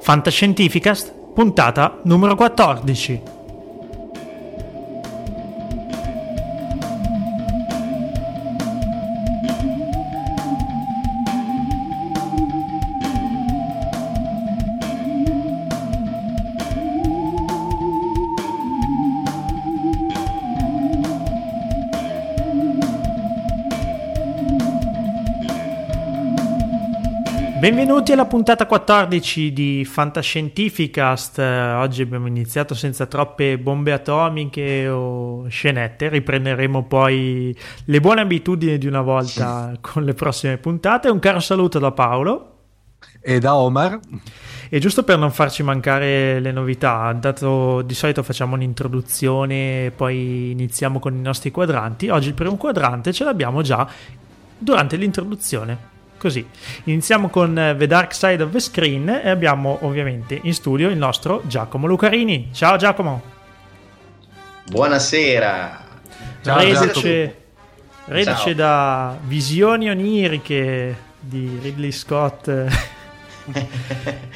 Fantascientificast, puntata numero 14. Benvenuti alla puntata 14 di Fantascientificast. Oggi abbiamo iniziato senza troppe bombe atomiche o scenette. Riprenderemo poi le buone abitudini di una volta con le prossime puntate. Un caro saluto da Paolo e da Omar. E giusto per non farci mancare le novità, dato di solito facciamo un'introduzione e poi iniziamo con i nostri quadranti. Oggi il primo quadrante ce l'abbiamo già durante l'introduzione. Così, iniziamo con eh, The Dark Side of the Screen e abbiamo ovviamente in studio il nostro Giacomo Lucarini. Ciao Giacomo. Buonasera. Ciao, reduce, reduce da visioni oniriche di Ridley Scott.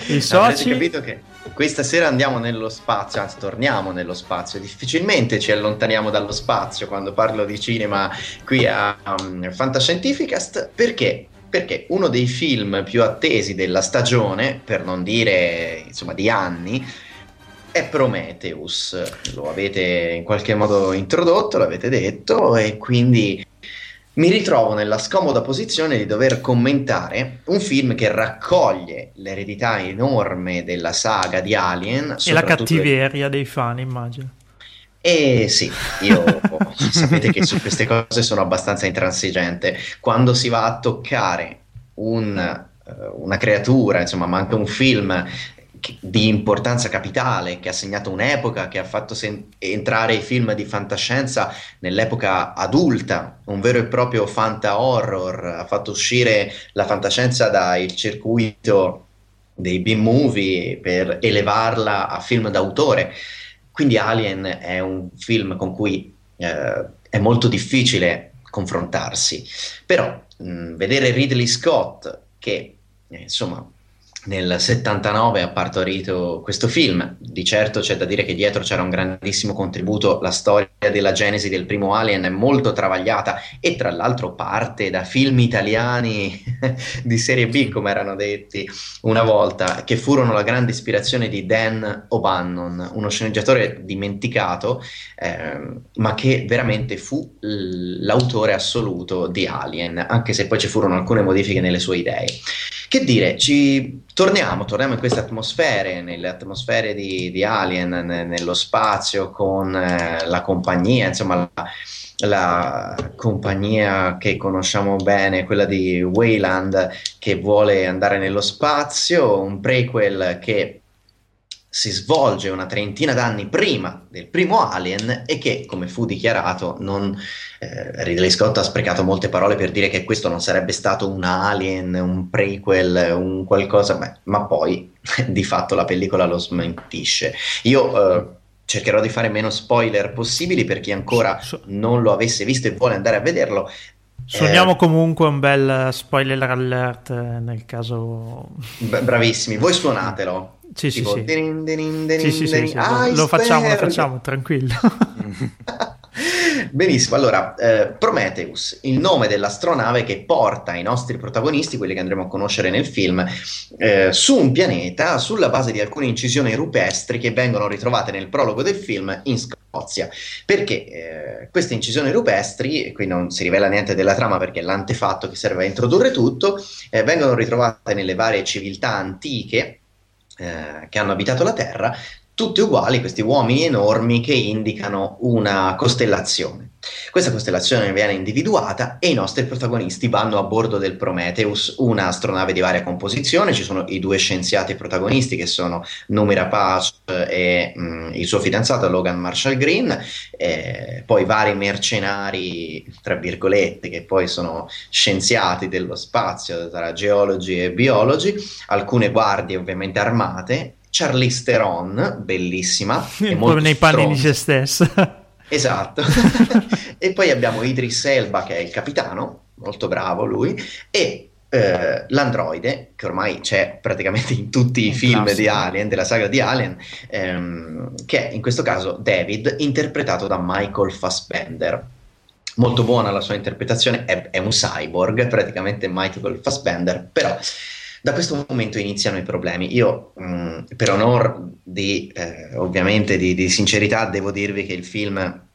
I soci. capito che questa sera andiamo nello spazio, anzi torniamo nello spazio. Difficilmente ci allontaniamo dallo spazio quando parlo di cinema qui a um, Fantascientificast perché perché uno dei film più attesi della stagione, per non dire insomma di anni, è Prometheus. Lo avete in qualche modo introdotto, l'avete detto, e quindi mi ritrovo nella scomoda posizione di dover commentare un film che raccoglie l'eredità enorme della saga di Alien e la cattiveria dei fan, immagino. E sì, io sapete che su queste cose sono abbastanza intransigente. Quando si va a toccare un, uh, una creatura, insomma, ma anche un film di importanza capitale che ha segnato un'epoca, che ha fatto sen- entrare i film di fantascienza nell'epoca adulta, un vero e proprio fanta horror, ha fatto uscire la fantascienza dal circuito dei B-movie per elevarla a film d'autore. Quindi Alien è un film con cui eh, è molto difficile confrontarsi, però mh, vedere Ridley Scott che eh, insomma nel 79 ha partorito questo film. Di certo c'è da dire che dietro c'era un grandissimo contributo, la storia della genesi del primo Alien è molto travagliata e tra l'altro parte da film italiani di serie B, come erano detti una volta, che furono la grande ispirazione di Dan O'Bannon, uno sceneggiatore dimenticato, eh, ma che veramente fu l'autore assoluto di Alien, anche se poi ci furono alcune modifiche nelle sue idee. Che dire, ci torniamo, torniamo in queste atmosfere, nelle atmosfere di, di Alien, ne, nello spazio, con eh, la compagnia, insomma, la, la, compagnia che conosciamo bene, quella di Wayland, che vuole andare nello spazio, un prequel che si svolge una trentina d'anni prima del primo Alien e che, come fu dichiarato, non, eh, Ridley Scott ha sprecato molte parole per dire che questo non sarebbe stato un Alien, un prequel, un qualcosa, beh, ma poi di fatto la pellicola lo smentisce. Io eh, cercherò di fare meno spoiler possibili per chi ancora non lo avesse visto e vuole andare a vederlo. Suoniamo eh, comunque un bel spoiler alert eh, nel caso. Bravissimi, voi suonatelo. Sì, tipo, sì, sì. Din, din, din, sì, sì, sì, sì. Lo facciamo, lo facciamo, tranquillo. Benissimo, allora eh, Prometheus, il nome dell'astronave che porta i nostri protagonisti, quelli che andremo a conoscere nel film, eh, su un pianeta sulla base di alcune incisioni rupestri che vengono ritrovate nel prologo del film in Scozia. Perché eh, queste incisioni rupestri, e qui non si rivela niente della trama perché è l'antefatto che serve a introdurre tutto, eh, vengono ritrovate nelle varie civiltà antiche eh, che hanno abitato la Terra, tutti uguali, questi uomini enormi che indicano una costellazione. Questa costellazione viene individuata e i nostri protagonisti vanno a bordo del Prometheus, un'astronave di varia composizione. Ci sono i due scienziati protagonisti che sono Numira Paz e mh, mm, il suo fidanzato Logan Marshall Green, poi vari mercenari, tra virgolette, che poi sono scienziati dello spazio, tra geologi e biologi, alcune guardie ovviamente armate Charlize Theron, bellissima. Proprio nei panni di se stessa. Esatto. e poi abbiamo Idris Elba che è il capitano, molto bravo lui, e eh, l'androide, che ormai c'è praticamente in tutti i film classico. di Alien, della saga di Alien, ehm, che è in questo caso David, interpretato da Michael Fassbender. Molto buona la sua interpretazione, è, è un cyborg, praticamente Michael Fassbender, però da questo momento iniziano i problemi. Io, mh, per onor di, eh, ovviamente, di, di, sincerità, devo dirvi che il film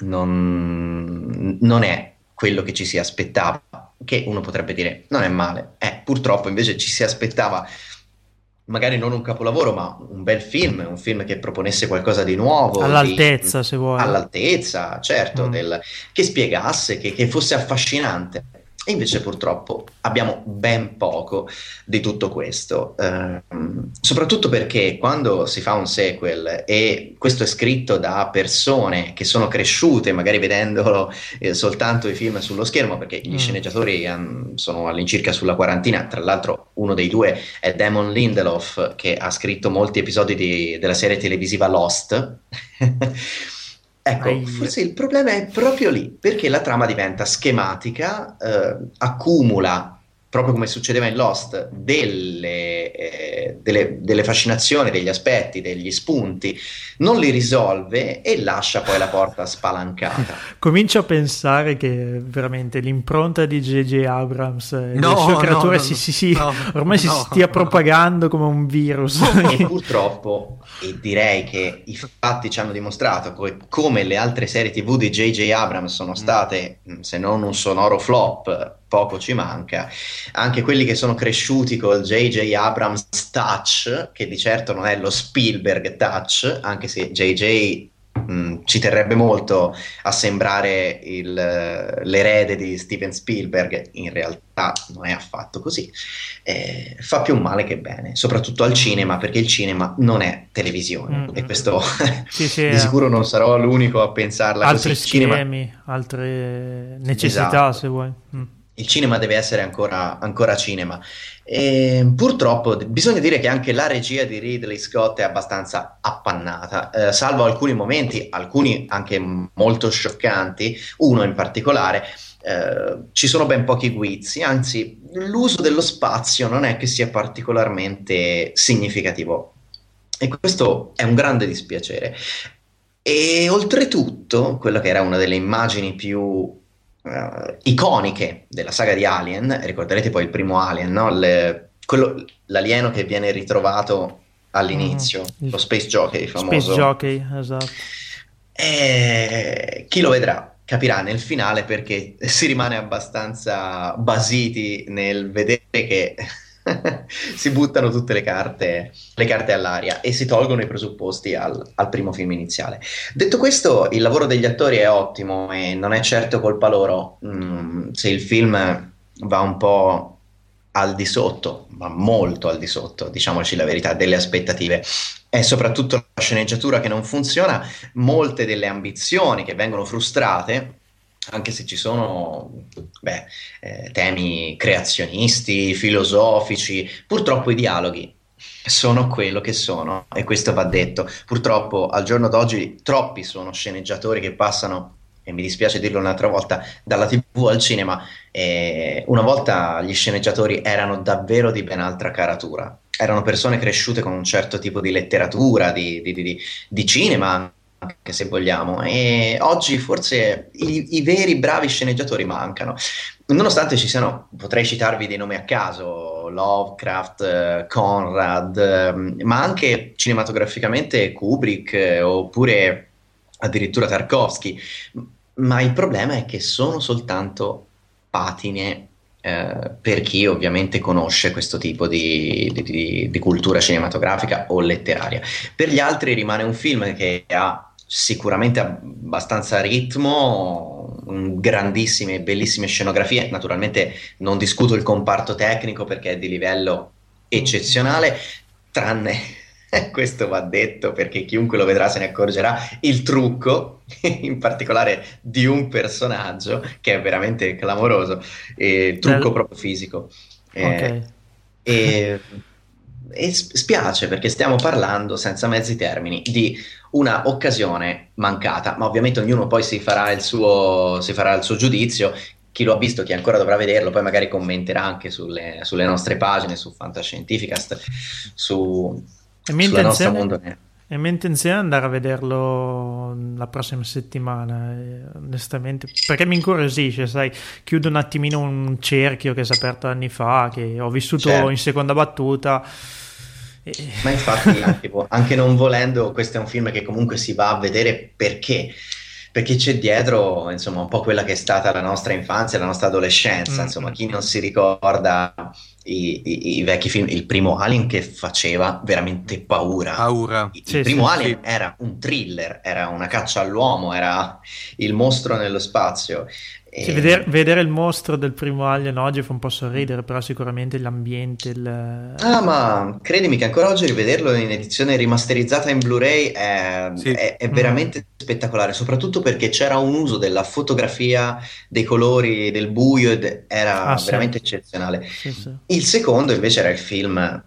non, non, è quello che ci si aspettava, che uno potrebbe dire non è male. Eh, purtroppo invece ci si aspettava magari non un capolavoro, ma un bel film, un film che proponesse qualcosa di nuovo. All'altezza, di, se vuoi. All'altezza, certo, mm. del, che spiegasse, che, che fosse affascinante. E invece purtroppo abbiamo ben poco di tutto questo, eh, soprattutto perché quando si fa un sequel e questo è scritto da persone che sono cresciute, magari vedendolo eh, soltanto i film sullo schermo, perché gli mm. sceneggiatori um, sono all'incirca sulla quarantina, tra l'altro uno dei due è Damon Lindelof che ha scritto molti episodi di, della serie televisiva Lost. Ecco, Ai... forse il problema è proprio lì, perché la trama diventa schematica, eh, accumula proprio come succedeva in Lost, delle, eh, delle, delle, fascinazioni, degli aspetti, degli spunti, non li risolve e lascia poi la porta spalancata. Comincio a pensare che veramente l'impronta di J.J. Abrams e no, le sue creature no, si, si, si, ormai si stia propagando come un virus. E purtroppo, e direi che i fatti ci hanno dimostrato come, come le altre serie TV di J.J. Abrams sono state, se non un sonoro flop, poco ci manca. Anche quelli che sono cresciuti col JJ Abrams touch, che di certo non è lo Spielberg touch, anche se JJ mh, ci terrebbe molto a sembrare il, l'erede di Steven Spielberg, in realtà non è affatto così. Eh, fa più male che bene, soprattutto al cinema, perché il cinema non è televisione mm-hmm. e questo sì, sì, di sicuro non sarò l'unico a pensarla altri così. schemi, cinema... altre necessità esatto. se vuoi. Mm il cinema deve essere ancora, ancora cinema. E purtroppo bisogna dire che anche la regia di Ridley Scott è abbastanza appannata, eh, salvo alcuni momenti, alcuni anche molto scioccanti, uno in particolare. Eh, ci sono ben pochi guizzi, anzi l'uso dello spazio non è che sia particolarmente significativo e questo è un grande dispiacere. E oltretutto, quella che era una delle immagini più uh, iconiche della saga di Alien, ricorderete poi il primo Alien, no? Le, quello, l'alieno che viene ritrovato all'inizio, mm, lo Space Jockey famoso. Space Jockey, esatto. E chi lo vedrà capirà nel finale perché si rimane abbastanza basiti nel vedere che si buttano tutte le carte, le carte, all'aria e si tolgono i presupposti al, al, primo film iniziale. Detto questo, il lavoro degli attori è ottimo e non è certo colpa loro mm, se il film va un po' al di sotto, ma molto al di sotto, diciamoci la verità, delle aspettative. è soprattutto la sceneggiatura che non funziona, molte delle ambizioni che vengono frustrate, anche se ci sono beh, eh, temi creazionisti, filosofici, purtroppo i dialoghi sono quello che sono e questo va detto. Purtroppo al giorno d'oggi troppi sono sceneggiatori che passano e mi dispiace dirlo un'altra volta, dalla TV al cinema. E una volta gli sceneggiatori erano davvero di ben altra caratura. Erano persone cresciute con un certo tipo di letteratura, di, di, di, di cinema, anche se vogliamo. E oggi forse i, i, veri bravi sceneggiatori mancano. Nonostante ci siano, potrei citarvi dei nomi a caso, Lovecraft, eh, Conrad, eh, ma anche cinematograficamente Kubrick eh, oppure addirittura Tarkovsky ma il problema è che sono soltanto patine eh, per chi ovviamente conosce questo tipo di, di, di, cultura cinematografica o letteraria. Per gli altri rimane un film che ha sicuramente abbastanza ritmo, grandissime e bellissime scenografie. Naturalmente non discuto il comparto tecnico perché è di livello eccezionale, tranne questo va detto perché chiunque lo vedrà se ne accorgerà, il trucco, in particolare di un personaggio che è veramente clamoroso, il trucco proprio fisico. Okay. e, e spiace perché stiamo parlando, senza mezzi termini, di una occasione mancata, ma ovviamente ognuno poi si farà il suo, si farà il suo giudizio chi lo ha visto, chi ancora dovrà vederlo, poi magari commenterà anche sulle, sulle nostre pagine su Fantascientificast, su, mia, intenzione, è mia intenzione andare a vederlo la prossima settimana, eh, onestamente, perché mi incuriosisce, sai, chiudo un attimino un cerchio che si è aperto anni fa, che ho vissuto certo. in seconda battuta. Ma infatti, anche, anche non volendo, questo è un film che comunque si va a vedere perché perché c'è dietro insomma un po' quella che è stata la nostra infanzia, la nostra adolescenza, mm. insomma chi non si ricorda i, i, i, vecchi film, il primo Alien che faceva veramente paura. Paura. Il, sì, primo sì, Alien sì. era un thriller, era una caccia all'uomo, era il mostro nello spazio. Sì, vedere, vedere, il mostro del primo Alien oggi fa un po' sorridere, però sicuramente l'ambiente. Il... Ah, ma credimi che ancora oggi rivederlo in edizione rimasterizzata in Blu-ray è, sì. è, è veramente mm. spettacolare, soprattutto perché c'era un uso della fotografia, dei colori, del buio, ed era ah, veramente sì. eccezionale. Sì, il secondo invece era il film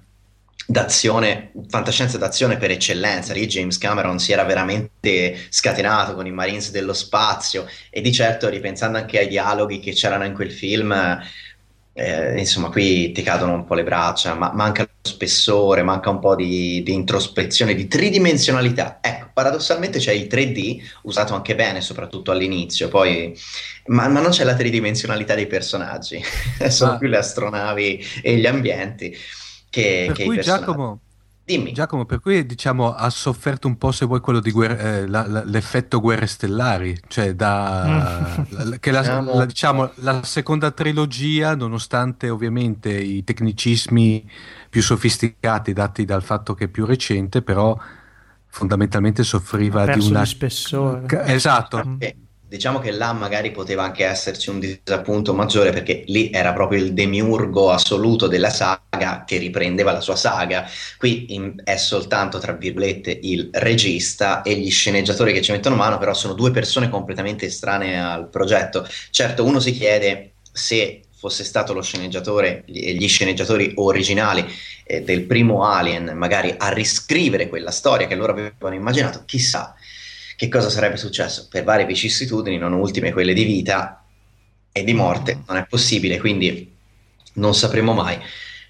d'azione, fantascienza d'azione per eccellenza. Lì James Cameron si era veramente scatenato con i Marines dello spazio e di certo ripensando anche ai dialoghi che c'erano in quel film, eh, insomma qui ti cadono un po' le braccia, ma manca lo spessore, manca un po' di, di introspezione, di tridimensionalità. Ecco, paradossalmente c'è il 3D, usato anche bene, soprattutto all'inizio, poi, ma, ma non c'è la tridimensionalità dei personaggi, sono ma... più le astronavi e gli ambienti che, per che cui Giacomo, Dimmi. Giacomo, per cui diciamo ha sofferto un po', se vuoi, quello di guerre, eh, la, la, l'effetto guerre stellari, cioè da, mm. che la, diciamo... la, diciamo, la seconda trilogia, nonostante ovviamente i tecnicismi più sofisticati dati dal fatto che è più recente, però fondamentalmente soffriva di una... spessore. Esatto. Eh Diciamo che là magari poteva anche esserci un disappunto maggiore perché lì era proprio il demiurgo assoluto della saga che riprendeva la sua saga. Qui in, è soltanto, tra virgolette, il regista e gli sceneggiatori che ci mettono mano, però sono due persone completamente estranee al progetto. Certo, uno si chiede se fosse stato lo sceneggiatore e gli sceneggiatori originali eh, del primo Alien magari a riscrivere quella storia che loro avevano immaginato, chissà che cosa sarebbe successo per varie vicissitudini, non ultime quelle di vita e di morte, non è possibile, quindi non sapremo mai.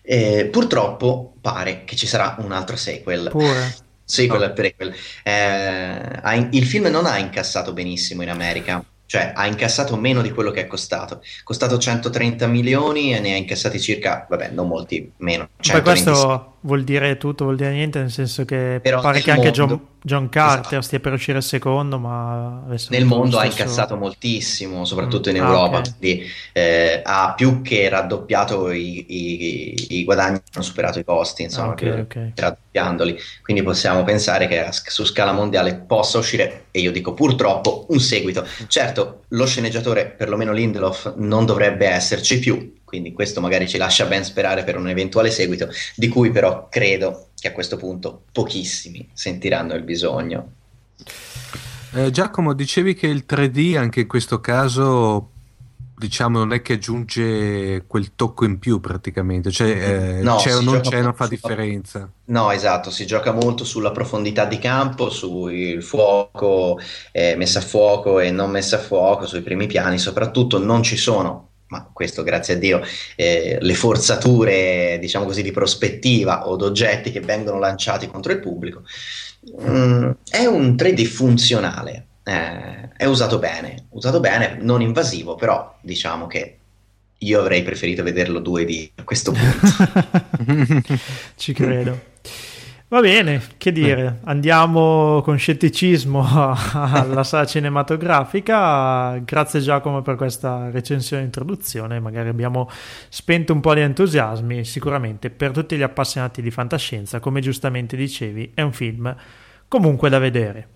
Eh, purtroppo pare che ci sarà un altro sequel. Pure. Sequel no. prequel. Eh, il film non ha incassato benissimo in America cioè ha incassato meno di quello che è costato. Costato 130 milioni e ne ha incassati circa, vabbè, non molti, meno. Poi questo vuol dire tutto, vuol dire niente, nel senso che Però pare che mondo, anche John, John Carter esatto. stia per uscire secondo, ma nel mondo ha incassato moltissimo, soprattutto in mm. Europa, ah, okay. quindi eh, ha più che raddoppiato i, i, i, guadagni, hanno superato i costi, insomma, okay, okay. raddoppiandoli. Quindi possiamo pensare che su scala mondiale possa uscire, e io dico purtroppo, un seguito. Certo, lo sceneggiatore, perlomeno Lindelof, non dovrebbe esserci più, quindi questo magari ci lascia ben sperare per un eventuale seguito, di cui però credo che a questo punto pochissimi sentiranno il bisogno. Eh, Giacomo, dicevi che il 3D anche in questo caso diciamo non è che aggiunge quel tocco in più praticamente, cioè eh, no, c'è o non c'è non fa differenza. No, esatto, si gioca molto sulla profondità di campo, sul fuoco, eh, messa a fuoco e non messa a fuoco, sui primi piani, soprattutto non ci sono ma questo grazie a Dio, eh, le forzature, diciamo così, di prospettiva o d'oggetti che vengono lanciati contro il pubblico, mm, è un 3D funzionale, eh, è usato bene, usato bene, non invasivo, però diciamo che io avrei preferito vederlo 2D a questo punto. Ci credo. Va bene, che dire, andiamo con scetticismo alla sala cinematografica. Grazie Giacomo per questa recensione e introduzione, magari abbiamo spento un po' di entusiasmi, sicuramente per tutti gli appassionati di fantascienza, come giustamente dicevi, è un film comunque da vedere.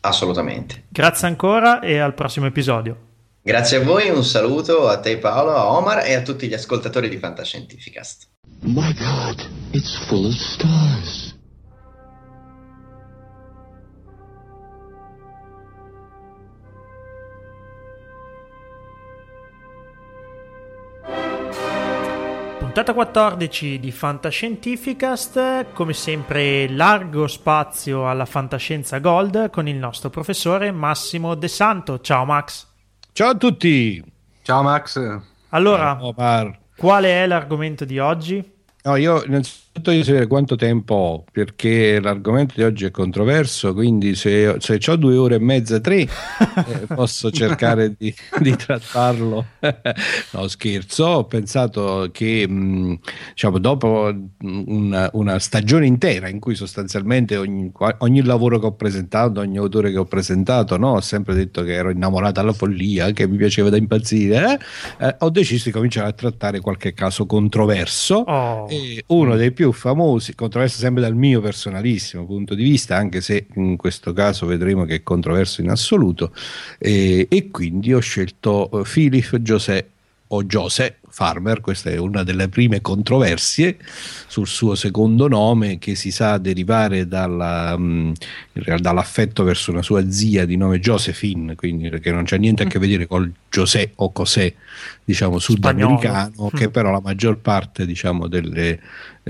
Assolutamente. Grazie ancora e al prossimo episodio. Grazie a voi, un saluto a te Paolo, a Omar e a tutti gli ascoltatori di Fantascientificast. My God, it's full of stars. Puntata 14 di Fantascientificast, come sempre largo spazio alla fantascienza gold con il nostro professore Massimo De Santo. Ciao Max. Ciao a tutti. Ciao Max. Allora, qual è l'argomento di oggi? No, io innanzitutto io sapere quanto tempo ho, perché l'argomento di oggi è controverso, quindi se, se ho due ore e mezza, tre, eh, posso cercare di, di trattarlo. no, scherzo, ho pensato che mh, diciamo, dopo una, una, stagione intera in cui sostanzialmente ogni, ogni, lavoro che ho presentato, ogni autore che ho presentato, no, ho sempre detto che ero innamorato alla follia, che mi piaceva da impazzire, eh, eh, ho deciso di cominciare a trattare qualche caso controverso. Oh uno dei più famosi, controverso sempre dal mio personalissimo punto di vista, anche se in questo caso vedremo che è controverso in assoluto, e, e quindi ho scelto eh, Philip José o José Farmer, questa è una delle prime controversie sul suo secondo nome che si sa derivare dalla, um, dall'affetto verso una sua zia di nome Josephine, quindi che non c'è niente a che vedere col José o José, diciamo sudamericano, Spagnolo. che però la maggior parte diciamo delle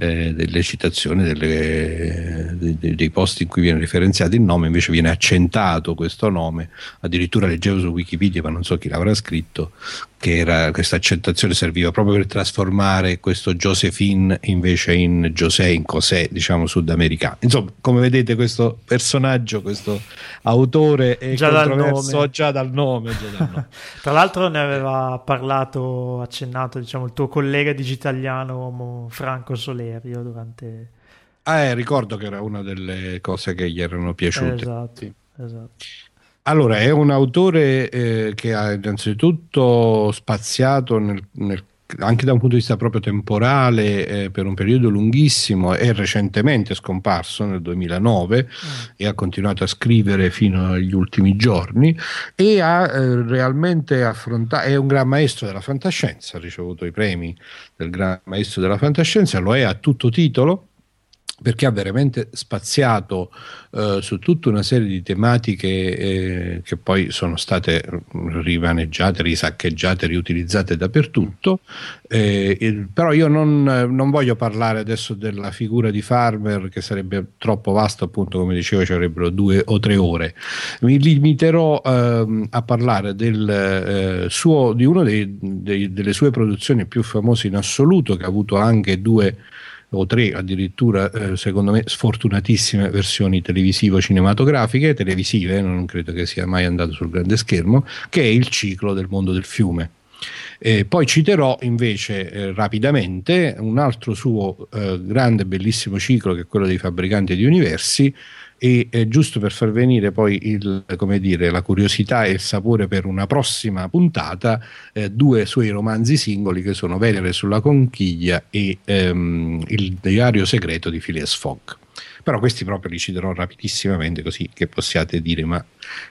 eh, delle citazioni delle, dei, dei posti in cui viene referenziato il nome, invece viene accentato questo nome, addirittura leggevo su Wikipedia, ma non so chi l'avrà scritto, che era, questa accettazione serviva proprio per trasformare questo Josephine invece in José, in Cosè, diciamo sudamericano. Insomma, come vedete questo personaggio, questo autore è già controverso dal già dal nome. Già dal nome. Tra l'altro ne aveva parlato, accennato, diciamo, il tuo collega digitaliano Franco Soler Valerio durante... Ah, eh, ricordo che era una delle cose che gli erano piaciute. Esatto, sì. esatto. Allora, è un autore eh, che ha innanzitutto spaziato nel, nel anche da un punto di vista proprio temporale eh, per un periodo lunghissimo è recentemente scomparso nel 2009 mm. e ha continuato a scrivere fino agli ultimi giorni e ha eh, realmente affrontato è un gran maestro della fantascienza ha ricevuto i premi del gran maestro della fantascienza lo è a tutto titolo perché ha veramente spaziato eh, su tutta una serie di tematiche eh, che poi sono state rimaneggiate, risaccheggiate, riutilizzate dappertutto. Eh, il, però io non, non, voglio parlare adesso della figura di Farmer, che sarebbe troppo vasto, appunto, come dicevo, ci avrebbero due o tre ore. Mi limiterò ehm, a parlare del, eh, suo, di una delle sue produzioni più famose in assoluto, che ha avuto anche due o tre addirittura, eh, secondo me, sfortunatissime versioni televisivo-cinematografiche, televisive, non credo che sia mai andato sul grande schermo, che è il ciclo del mondo del fiume. Eh, poi citerò invece eh, rapidamente un altro suo eh, grande bellissimo ciclo che è quello dei fabbricanti di universi e eh, giusto per far venire poi il, dire, la curiosità e il sapore per una prossima puntata, eh, due suoi romanzi singoli che sono Venere sulla conchiglia e ehm, Il diario segreto di Phileas Fogg. Però questi proprio li citerò rapidissimamente così che possiate dire ma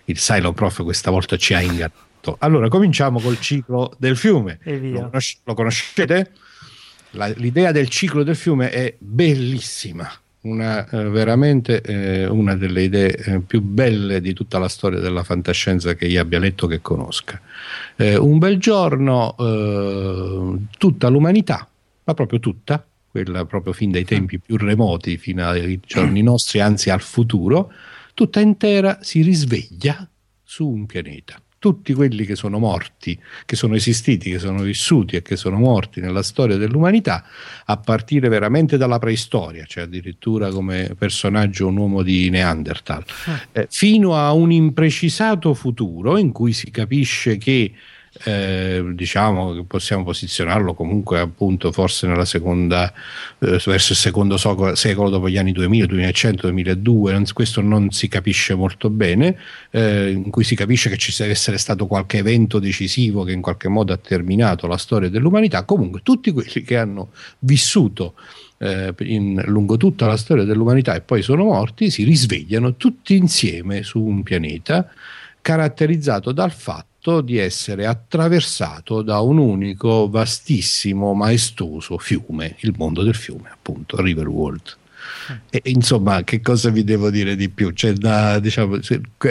il Silo Prof questa volta ci ha ingannato. Allora, cominciamo col ciclo del fiume. Lo, conosc- lo conoscete? La, l'idea del ciclo del fiume è bellissima. Una, eh, veramente eh, una delle idee eh, più belle di tutta la storia della fantascienza che io abbia letto che conosca. Eh, un bel giorno eh, tutta l'umanità, ma proprio tutta, quella proprio fin dai tempi più remoti, fino ai giorni nostri, anzi al futuro, tutta intera si risveglia su un pianeta tutti quelli che sono morti, che sono esistiti, che sono vissuti e che sono morti nella storia dell'umanità, a partire veramente dalla preistoria, cioè addirittura come personaggio un uomo di Neanderthal, eh, fino a un imprecisato futuro in cui si capisce che eh, diciamo che possiamo posizionarlo comunque appunto forse nella seconda eh, verso il secondo secolo dopo gli anni 2000 2100 2002 non, questo non si capisce molto bene eh, in cui si capisce che ci deve essere stato qualche evento decisivo che in qualche modo ha terminato la storia dell'umanità. Comunque tutti quelli che hanno vissuto eh, in, lungo tutta la storia dell'umanità e poi sono morti si risvegliano tutti insieme su un pianeta caratterizzato dal fatto fatto di essere attraversato da un unico vastissimo maestoso fiume, il mondo del fiume, appunto, River World. E, insomma, che cosa vi devo dire di più? Cioè, da, diciamo,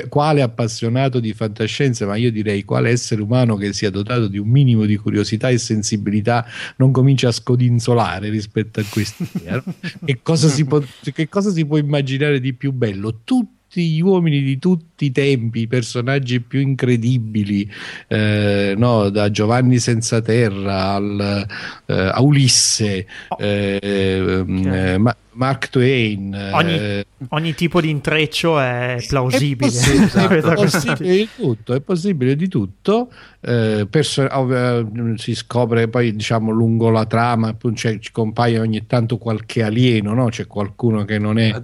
quale appassionato di fantascienza, ma io direi quale essere umano che sia dotato di un minimo di curiosità e sensibilità non comincia a scodinzolare rispetto a questi. che, cosa può, che cosa si può immaginare di più bello? Tutto tutti gli uomini di tutti i tempi, i personaggi più incredibili, eh, no? da Giovanni senza terra al, eh, a Ulisse, eh, okay. ma, Mark Twain. Ogni, eh, ogni, tipo di intreccio è plausibile. È possibile, esatto, è possibile di tutto, è possibile di tutto. Eh, perso- si scopre poi diciamo lungo la trama, cioè, ci compaia ogni tanto qualche alieno, no? c'è qualcuno che non è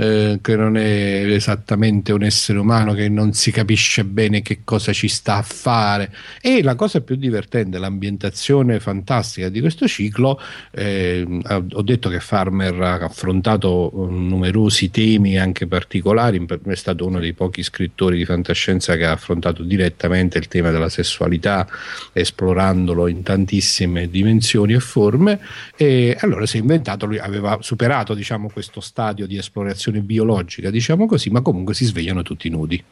eh, che non è esattamente un essere umano, che non si capisce bene che cosa ci sta a fare. E la cosa più divertente, l'ambientazione fantastica di questo ciclo, eh, ho detto che Farmer ha affrontato um, numerosi temi anche particolari, è stato uno dei pochi scrittori di fantascienza che ha affrontato direttamente il tema della sessualità, esplorandolo in tantissime dimensioni e forme, e allora si è inventato, lui aveva superato diciamo, questo stadio di esplorazione reazione biologica, diciamo così, ma comunque si svegliano tutti nudi.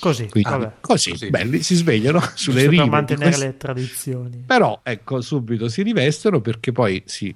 Così, Quindi, così, così, belli, si svegliano sulle rive. Per mantenere queste... le tradizioni. Però, ecco, subito si rivestono perché poi si,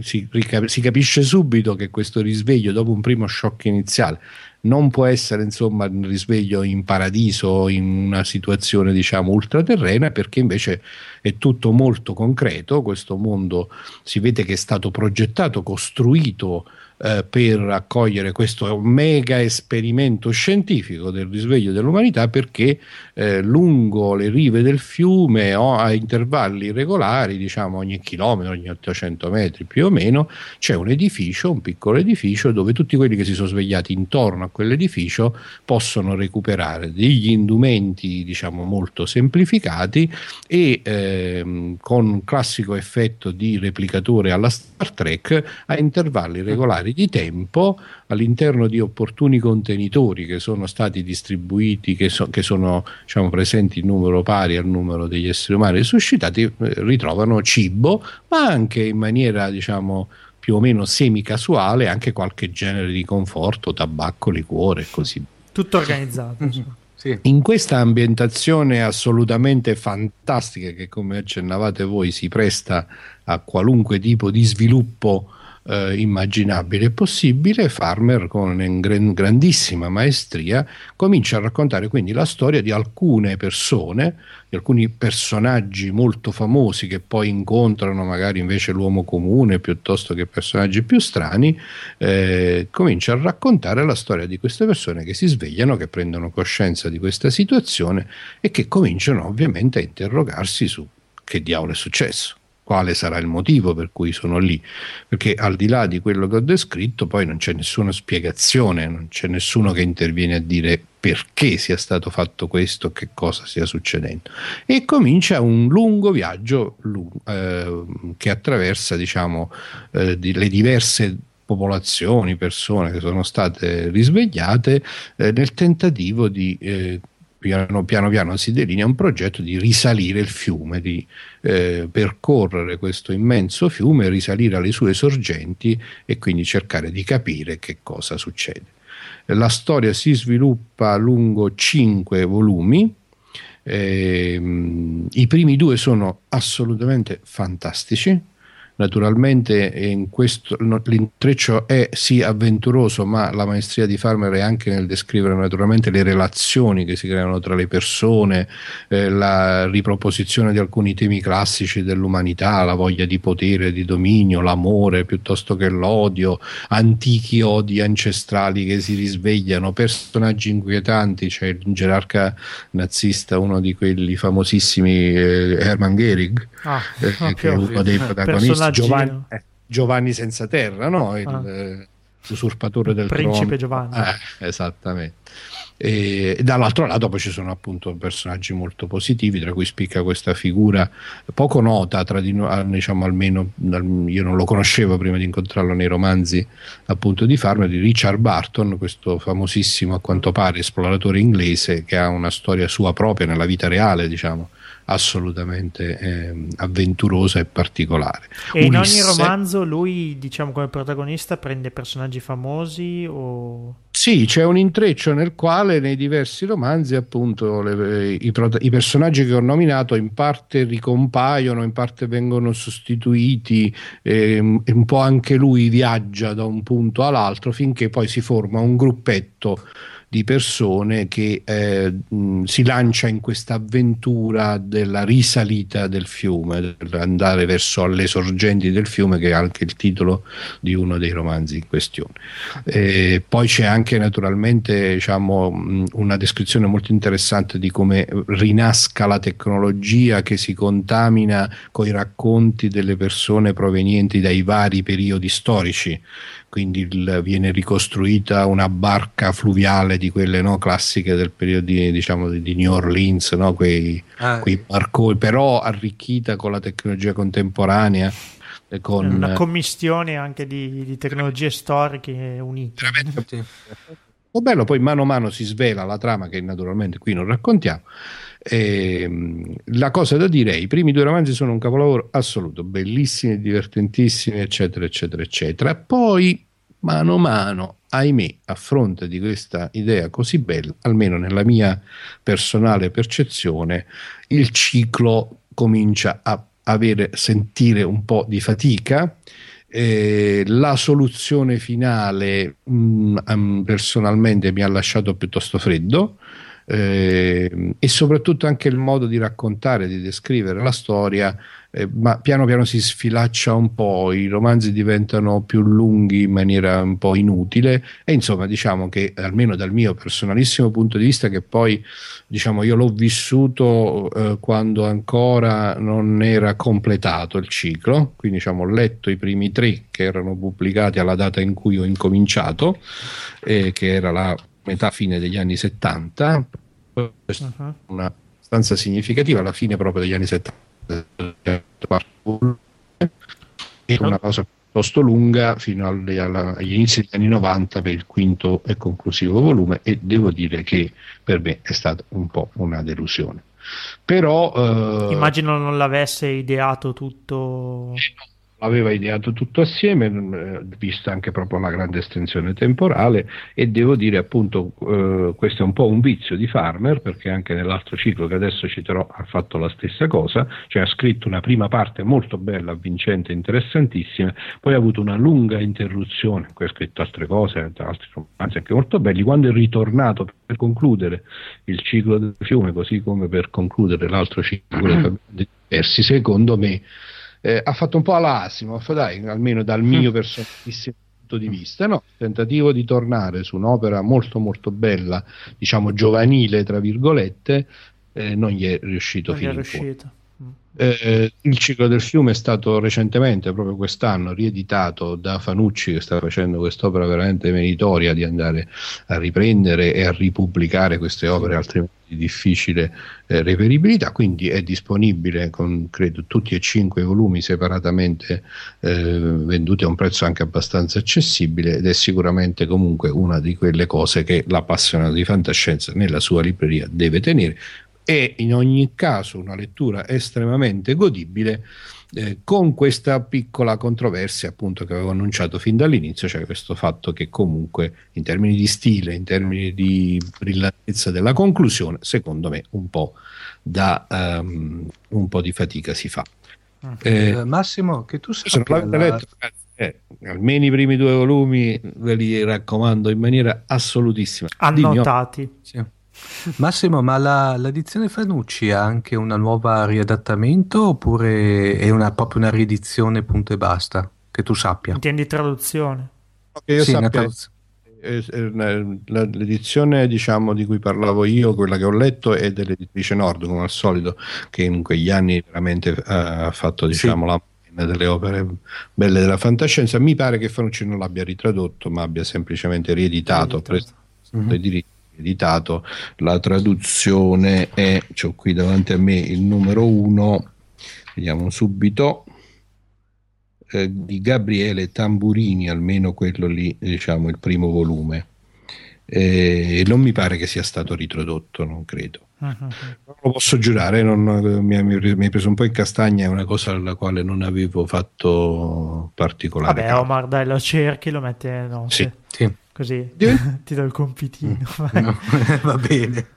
si, si, capisce subito che questo risveglio, dopo un primo shock iniziale, non può essere insomma un risveglio in paradiso in una situazione diciamo ultraterrena perché invece è tutto molto concreto questo mondo si vede che è stato progettato costruito eh, per accogliere questo mega esperimento scientifico del risveglio dell'umanità perché eh, lungo le rive del fiume o a intervalli regolari, diciamo ogni chilometro, ogni 800 metri più o meno, c'è un edificio, un piccolo edificio dove tutti quelli che si sono svegliati intorno a quell'edificio possono recuperare degli indumenti diciamo molto semplificati e ehm, con un classico effetto di replicatore alla Star Trek a intervalli regolari di tempo all'interno di opportuni contenitori che sono stati distribuiti, che, so, che sono diciamo, presenti in numero pari al numero degli esseri umani risuscitati, eh, ritrovano cibo, ma anche in maniera diciamo, più o meno semi-casuale anche qualche genere di conforto, tabacco, liquore e così. Tutto organizzato. Sì. In questa ambientazione assolutamente fantastica che come accennavate voi si presta a qualunque tipo di sviluppo eh, immaginabile e possibile, Farmer con grandissima maestria comincia a raccontare quindi la storia di alcune persone, di alcuni personaggi molto famosi che poi incontrano magari invece l'uomo comune piuttosto che personaggi più strani, eh, comincia a raccontare la storia di queste persone che si svegliano, che prendono coscienza di questa situazione e che cominciano ovviamente a interrogarsi su che diavolo è successo quale sarà il motivo per cui sono lì, perché al di là di quello che ho descritto poi non c'è nessuna spiegazione, non c'è nessuno che interviene a dire perché sia stato fatto questo, che cosa stia succedendo. E comincia un lungo viaggio eh, che attraversa diciamo, eh, di, le diverse popolazioni, persone che sono state risvegliate eh, nel tentativo di eh, piano, piano piano si delinea un progetto di risalire il fiume, di eh, percorrere questo immenso fiume, risalire alle sue sorgenti e quindi cercare di capire che cosa succede. La storia si sviluppa lungo cinque volumi. Eh, I primi due sono assolutamente fantastici Naturalmente in questo, l'intreccio è sì avventuroso, ma la maestria di Farmer è anche nel descrivere naturalmente le relazioni che si creano tra le persone, eh, la riproposizione di alcuni temi classici dell'umanità, la voglia di potere, di dominio, l'amore piuttosto che l'odio, antichi odi ancestrali che si risvegliano, personaggi inquietanti, c'è il gerarca nazista, uno di quelli famosissimi, eh, Hermann Gehrig, ah, eh, che è uno dei protagonisti Giovanni, eh, Giovanni, senza terra, no? il, ah. Eh, usurpatore del principe trono. Giovanni. Eh, esattamente. E, e dall'altro lato poi ci sono appunto personaggi molto positivi, tra cui spicca questa figura poco nota, tra di noi, diciamo almeno io non lo conoscevo prima di incontrarlo nei romanzi appunto di Farmer, di Richard Barton, questo famosissimo a quanto pare esploratore inglese che ha una storia sua propria nella vita reale, diciamo assolutamente eh, avventurosa e particolare. E Ulisse... in ogni romanzo lui, diciamo, come protagonista prende personaggi famosi o... Sì, c'è un intreccio nel quale nei diversi romanzi appunto le, i, i, personaggi che ho nominato in parte ricompaiono, in parte vengono sostituiti, eh, un po' anche lui viaggia da un punto all'altro finché poi si forma un gruppetto di persone che eh, mh, si lancia in questa avventura della risalita del fiume, andare verso le sorgenti del fiume, che è anche il titolo di uno dei romanzi in questione. Eh, poi c'è anche naturalmente diciamo, una descrizione molto interessante di come rinasca la tecnologia che si contamina con i racconti delle persone provenienti dai vari periodi storici quindi il, viene ricostruita una barca fluviale di quelle no, classiche del periodo di, diciamo, di New Orleans, no, quei, ah, quei barconi, però arricchita con la tecnologia contemporanea. Con, una commistione anche di, di tecnologie storiche unite. Veramente. Oh, bello, poi mano a mano si svela la trama che naturalmente qui non raccontiamo. E, la cosa da dire è i primi due romanzi sono un capolavoro assoluto, bellissimi, divertentissimi, eccetera, eccetera, eccetera. Poi, mano a mano, ahimè, a fronte di questa idea così bella, almeno nella mia personale percezione, il ciclo comincia a avere, sentire un po' di fatica. Eh, la soluzione finale mh, mm, personalmente mi ha lasciato piuttosto freddo eh, e soprattutto anche il modo di raccontare, di descrivere la storia, eh, ma piano piano si sfilaccia un po', i romanzi diventano più lunghi in maniera un po' inutile e insomma diciamo che almeno dal mio personalissimo punto di vista che poi diciamo io l'ho vissuto eh, quando ancora non era completato il ciclo, quindi diciamo ho letto i primi tre che erano pubblicati alla data in cui ho incominciato, eh, che era la metà fine degli anni 70, uh-huh. una stanza significativa alla fine proprio degli anni 70 e una cosa piuttosto lunga fino agli, agli inizi degli anni 90 per il quinto e conclusivo volume e devo dire che per me è stata un po' una delusione. Però eh, immagino non l'avesse ideato tutto aveva ideato tutto assieme, eh, vista anche proprio la grande estensione temporale e devo dire appunto eh, questo è un po' un vizio di Farmer perché anche nell'altro ciclo che adesso citerò ha fatto la stessa cosa, cioè ha scritto una prima parte molto bella, avvincente, interessantissima, poi ha avuto una lunga interruzione, poi ha scritto altre cose, altri romanzi anche molto belli, quando è ritornato per concludere il ciclo del fiume così come per concludere l'altro ciclo dei diversi, secondo me eh, ha fatto un po' alla Asimov, dai, almeno dal mio mm. personalissimo punto di vista, no? tentativo di tornare su un'opera molto molto bella, diciamo giovanile, tra virgolette, eh, non gli è riuscito non fino in riuscito. Eh, il ciclo del fiume è stato recentemente, proprio quest'anno, rieditato da Fanucci che sta facendo quest'opera veramente meritoria di andare a riprendere e a ripubblicare queste opere altrimenti di difficile eh, reperibilità, quindi è disponibile con credo tutti e cinque i volumi separatamente eh, venduti a un prezzo anche abbastanza accessibile ed è sicuramente comunque una di quelle cose che l'appassionato di fantascienza nella sua libreria deve tenere è in ogni caso una lettura estremamente godibile eh, con questa piccola controversia appunto che avevo annunciato fin dall'inizio, cioè questo fatto che comunque in termini di stile, in termini di brillantezza della conclusione, secondo me un po', da, um, un po di fatica si fa. Mm. Eh, Massimo, che tu sai... La... letto, eh, almeno i primi due volumi ve li raccomando in maniera assolutissima. Annotati. Sì. Massimo, ma la, l'edizione Fanucci ha anche una nuova riadattamento oppure è una, proprio una riedizione punto e basta? Che tu sappia. Intendi traduzione? Che io sì, sappia, l'edizione diciamo, di cui parlavo io, quella che ho letto, è dell'editrice Nord, come al solito, che in quegli anni veramente uh, ha fatto diciamo, sì. la delle opere belle della fantascienza. Mi pare che Fanucci non l'abbia ritradotto, ma abbia semplicemente rieditato, preso mm-hmm. dei diritti editato, la traduzione è, ho qui davanti a me il numero 1, vediamo subito, eh, di Gabriele Tamburini, almeno quello lì, diciamo il primo volume. Eh, non mi pare che sia stato ritrodotto, non credo. Uh-huh. Non lo posso giurare, non, mi, hai preso un po' in castagna, è una cosa alla quale non avevo fatto particolare. Vabbè, Omar, dai, lo cerchi, lo mette. No, sì, sì. Così ti do il compitino. No, va bene.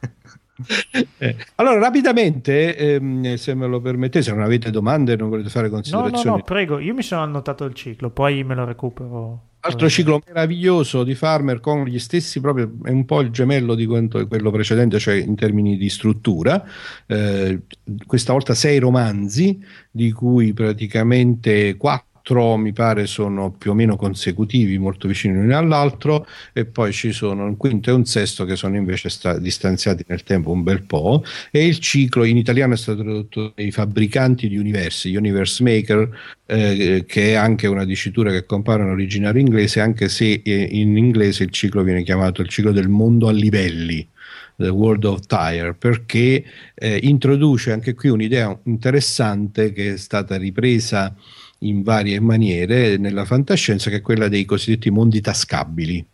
Eh, allora, rapidamente, ehm, se me lo permettete, se non avete domande, non volete fare considerazioni. No, no, no, prego, io mi sono annotato il ciclo, poi me lo recupero. Altro ciclo meraviglioso di Farmer con gli stessi, proprio è un po' il gemello di quello precedente, cioè in termini di struttura. Eh, questa volta sei romanzi, di cui praticamente quattro quattro mi pare sono più o meno consecutivi, molto vicini l'uno all'altro, e poi ci sono un quinto e un sesto che sono invece sta- distanziati nel tempo un bel po', e il ciclo in italiano è stato tradotto dai fabbricanti di universi, Universe Maker, eh, che è anche una dicitura che compare in originario inglese, anche se eh, in inglese il ciclo viene chiamato il ciclo del mondo a livelli. The World of Tire perché eh, introduce anche qui un'idea interessante che è stata ripresa in varie maniere nella fantascienza, che è quella dei cosiddetti mondi tascabili.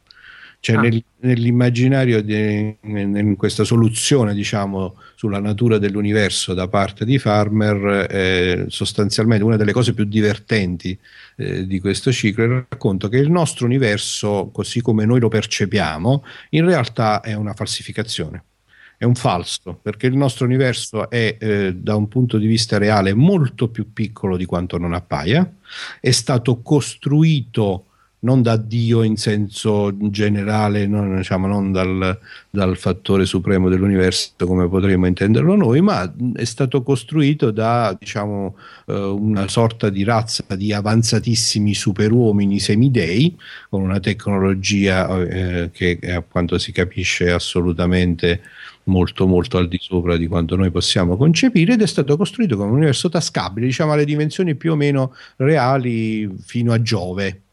Cioè ah. nel, nell'immaginario di in questa soluzione diciamo sulla natura dell'universo da parte di Farmer eh, sostanzialmente una delle cose più divertenti eh, di questo ciclo è il racconto che il nostro universo così come noi lo percepiamo in realtà è una falsificazione è un falso, perché il nostro universo è eh, da un punto di vista reale molto più piccolo di quanto non appaia, è stato costruito non da Dio in senso generale, non, diciamo, non dal, dal, fattore supremo dell'universo come potremmo intenderlo noi, ma è stato costruito da diciamo, eh, una sorta di razza di avanzatissimi superuomini semidei, con una tecnologia eh, che a quanto si capisce assolutamente molto molto al di sopra di quanto noi possiamo concepire ed è stato costruito come un universo tascabile, diciamo alle dimensioni più o meno reali fino a Giove.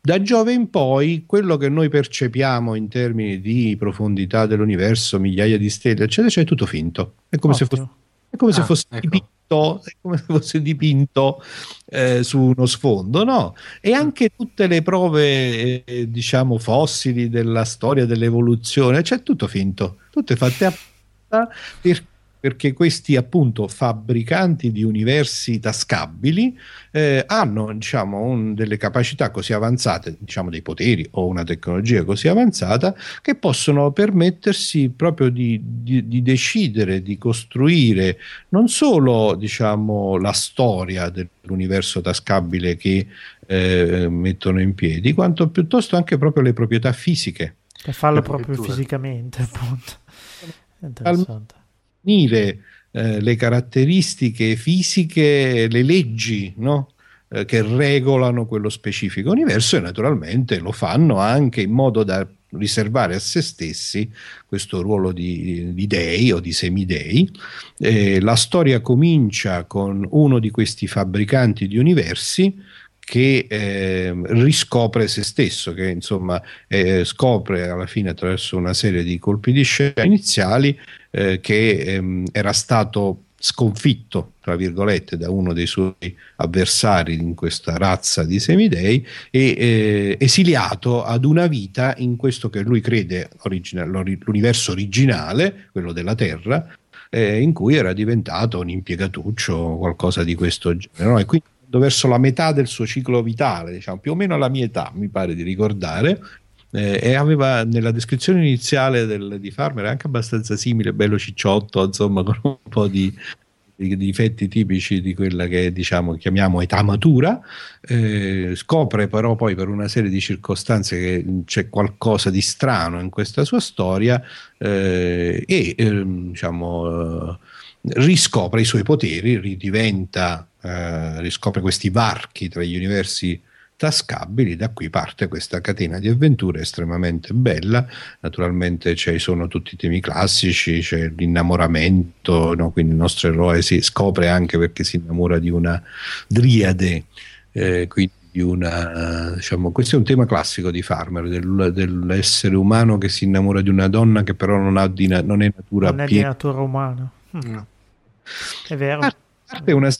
Da Giove in poi quello che noi percepiamo in termini di profondità dell'universo, migliaia di stelle, eccetera, eccetera, è tutto finto. È come Ottimo. se fosse, è come ah, se fosse ecco. Dipinto, è come se fosse dipinto eh, su uno sfondo, no? E anche tutte le prove, eh, diciamo, fossili della storia dell'evoluzione, c'è cioè tutto finto tutte fatte apposta per, perché questi appunto fabbricanti di universi tascabili eh, hanno diciamo un, delle capacità così avanzate, diciamo dei poteri o una tecnologia così avanzata che possono permettersi proprio di, di, di decidere di costruire non solo diciamo la storia dell'universo tascabile che eh, mettono in piedi, quanto piuttosto anche proprio le proprietà fisiche. E farlo proprio fisicamente, appunto. Interessante. Unire eh, le caratteristiche fisiche, le leggi, no? eh, che regolano quello specifico universo e naturalmente lo fanno anche in modo da riservare a se stessi questo ruolo di, di dei o di semidei. Eh, la storia comincia con uno di questi fabbricanti di universi che eh, riscopre se stesso, che insomma eh, scopre alla fine attraverso una serie di colpi di scena iniziali eh, che ehm, era stato sconfitto, tra virgolette, da uno dei suoi avversari in questa razza di semidei e eh, esiliato ad una vita in questo che lui crede origina- l'universo originale, quello della Terra, eh, in cui era diventato un impiegatuccio o qualcosa di questo genere. No? E quindi verso la metà del suo ciclo vitale, diciamo, più o meno alla mia età, mi pare di ricordare, eh, e aveva nella descrizione iniziale del, di Farmer anche abbastanza simile, bello cicciotto, insomma, con un po' di, di difetti tipici di quella che diciamo chiamiamo età matura, eh, scopre però poi per una serie di circostanze che c'è qualcosa di strano in questa sua storia eh, e ehm, diciamo, eh, riscopre i suoi poteri, ridiventa, eh, riscopre questi varchi tra gli universi tascabili, da qui parte questa catena di avventure estremamente bella, naturalmente ci sono tutti i temi classici, c'è l'innamoramento, no? quindi il nostro eroe si scopre anche perché si innamora di una driade, eh, quindi di una, diciamo, questo è un tema classico di Farmer, del, dell'essere umano che si innamora di una donna che però non, di, non è natura non è di natura umana. Hm. No. È vero. È una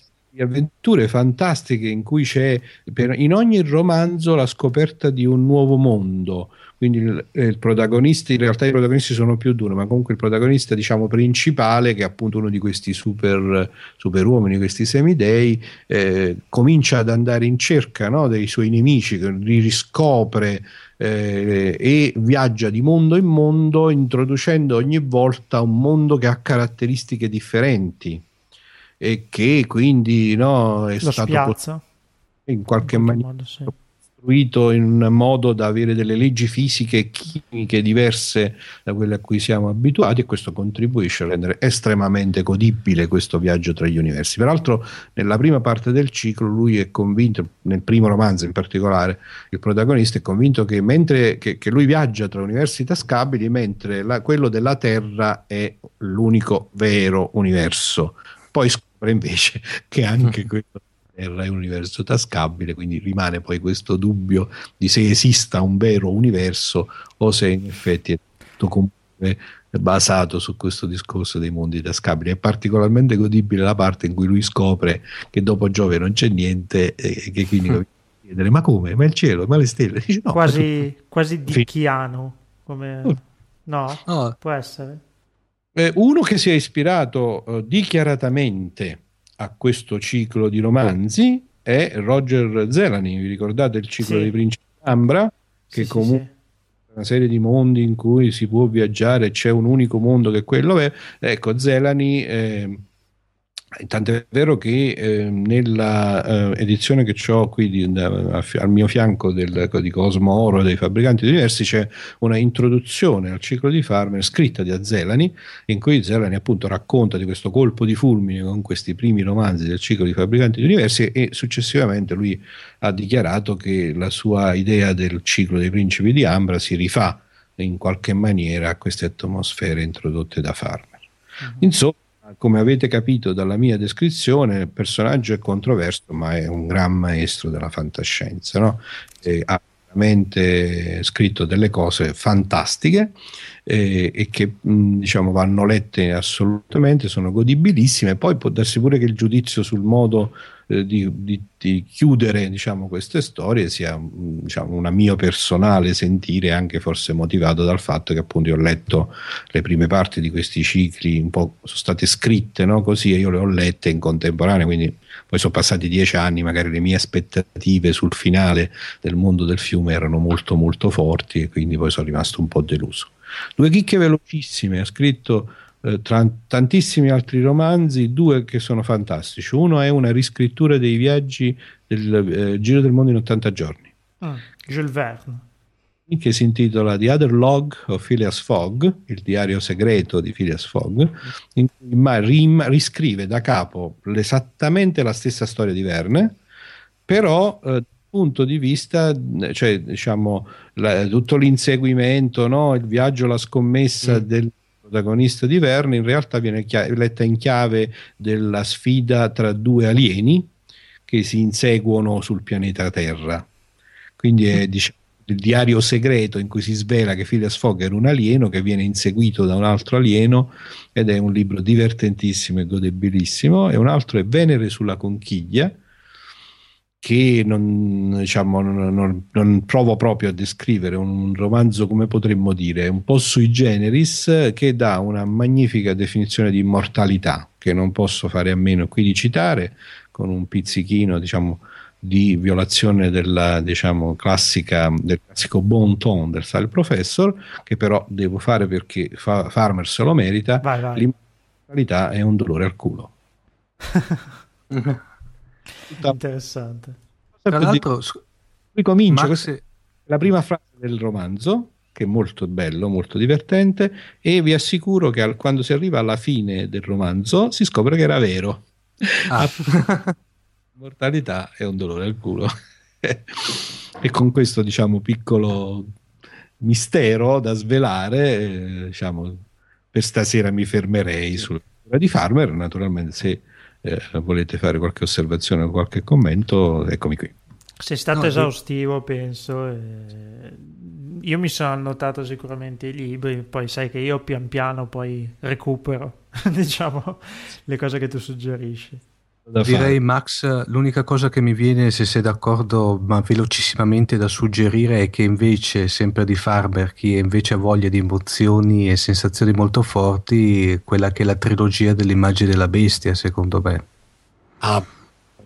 avventure fantastiche in cui c'è per, in ogni romanzo la scoperta di un nuovo mondo. Quindi il, il protagonista, in realtà i protagonisti sono più di uno, ma comunque il protagonista, diciamo, principale, che è appunto uno di questi super, super uomini, questi semidei, eh, comincia ad andare in cerca no, dei suoi nemici, li riscopre eh, e viaggia di mondo in mondo, introducendo ogni volta un mondo che ha caratteristiche differenti e che quindi no, è Lo stato in qualche in maniera modo, sì. costruito in modo da avere delle leggi fisiche e chimiche diverse da quelle a cui siamo abituati e questo contribuisce a rendere estremamente godibile questo viaggio tra gli universi. Peraltro nella prima parte del ciclo lui è convinto, nel primo romanzo in particolare, il protagonista è convinto che mentre che, che lui viaggia tra universi tascabili, mentre la, quello della Terra è l'unico vero universo. Poi scopre invece che anche questo Terra è un universo tascabile, quindi rimane poi questo dubbio di se esista un vero universo o se in effetti è tutto comunque basato su questo discorso dei mondi tascabili. È particolarmente godibile la parte in cui lui scopre che dopo Giove non c'è niente e che quindi mm. chiedere ma come? Ma il cielo? Ma le stelle? Dice, no, quasi, quasi dicchiano. Come... No, no, può essere. Eh, uno che si è ispirato eh, dichiaratamente a questo ciclo di romanzi è Roger Zelani. Vi ricordate il ciclo sì. dei principi d'Ambra? Che sì, comunque sì, una serie di mondi in cui si può viaggiare, c'è un unico mondo che è quello. È. Ecco, Zelani. Eh, Tant'è vero che eh, nella eh, edizione che ho qui di, da, al mio fianco del, di Cosmo Oro dei fabbricanti diversi c'è una introduzione al ciclo di Farmer scritta da Zelani in cui Zelani appunto racconta di questo colpo di fulmine con questi primi romanzi del ciclo di fabbricanti diversi e successivamente lui ha dichiarato che la sua idea del ciclo dei principi di Ambra si rifà in qualche maniera a queste atmosfere introdotte da Farmer. Uh-huh. Insomma come avete capito dalla mia descrizione, il personaggio è controverso, ma è un gran maestro della fantascienza. No? ha veramente scritto delle cose fantastiche eh, e che mh, diciamo vanno lette assolutamente, sono godibilissime. Poi può darsi pure che il giudizio sul modo eh, di, di, di, chiudere diciamo, queste storie sia diciamo, una mio personale sentire, anche forse motivato dal fatto che appunto io ho letto le prime parti di questi cicli, un po' sono state scritte no? così e io le ho lette in contemporanea, quindi poi sono passati dieci anni, magari le mie aspettative sul finale del mondo del fiume erano molto molto forti e quindi poi sono rimasto un po' deluso. Due chicche velocissime, ha scritto tra tantissimi altri romanzi, due che sono fantastici. Uno è una riscrittura dei viaggi del eh, Giro del Mondo in 80 giorni. Ah, Jules Verne. Che si intitola The Other Log of Phileas Fogg, il diario segreto di Phileas Fogg, in cui ma rim- riscrive da capo esattamente la stessa storia di Verne, però eh, punto di vista, cioè diciamo la, tutto l'inseguimento, no? il viaggio, la scommessa mm. del protagonista di Verne in realtà viene chia- letta in chiave della sfida tra due alieni che si inseguono sul pianeta Terra. Quindi è diciamo, il diario segreto in cui si svela che Phileas Fogg era un alieno che viene inseguito da un altro alieno ed è un libro divertentissimo e godebilissimo e un altro è Venere sulla conchiglia che non, diciamo, non, non, non, provo proprio a descrivere un romanzo come potremmo dire, un po' sui generis che dà una magnifica definizione di immortalità che non posso fare a meno qui di citare con un pizzichino diciamo di violazione della diciamo classica del classico bon ton del Style Professor che però devo fare perché fa, Farmer se lo merita vai, vai. l'immortalità è un dolore al culo Interessante. Tra l'altro, ricomincia Max... la prima frase del romanzo, che è molto bello, molto divertente, e vi assicuro che al, quando si arriva alla fine del romanzo si scopre che era vero. Ah. Mortalità è un dolore al culo. e con questo, diciamo, piccolo mistero da svelare, eh, diciamo, per stasera mi fermerei sulla di Farmer, naturalmente se eh, volete fare qualche osservazione o qualche commento, eccomi qui. Sei stato no, esaustivo, io... penso. Eh, io mi sono annotato sicuramente i libri, poi sai che io pian piano poi recupero, diciamo, le cose che tu suggerisci. Direi Max, l'unica cosa che mi viene, se sei d'accordo, ma velocissimamente da suggerire è che invece, sempre di Farber, chi invece ha voglia di emozioni e sensazioni molto forti, quella che è la trilogia dell'immagine della bestia, secondo me. Ah,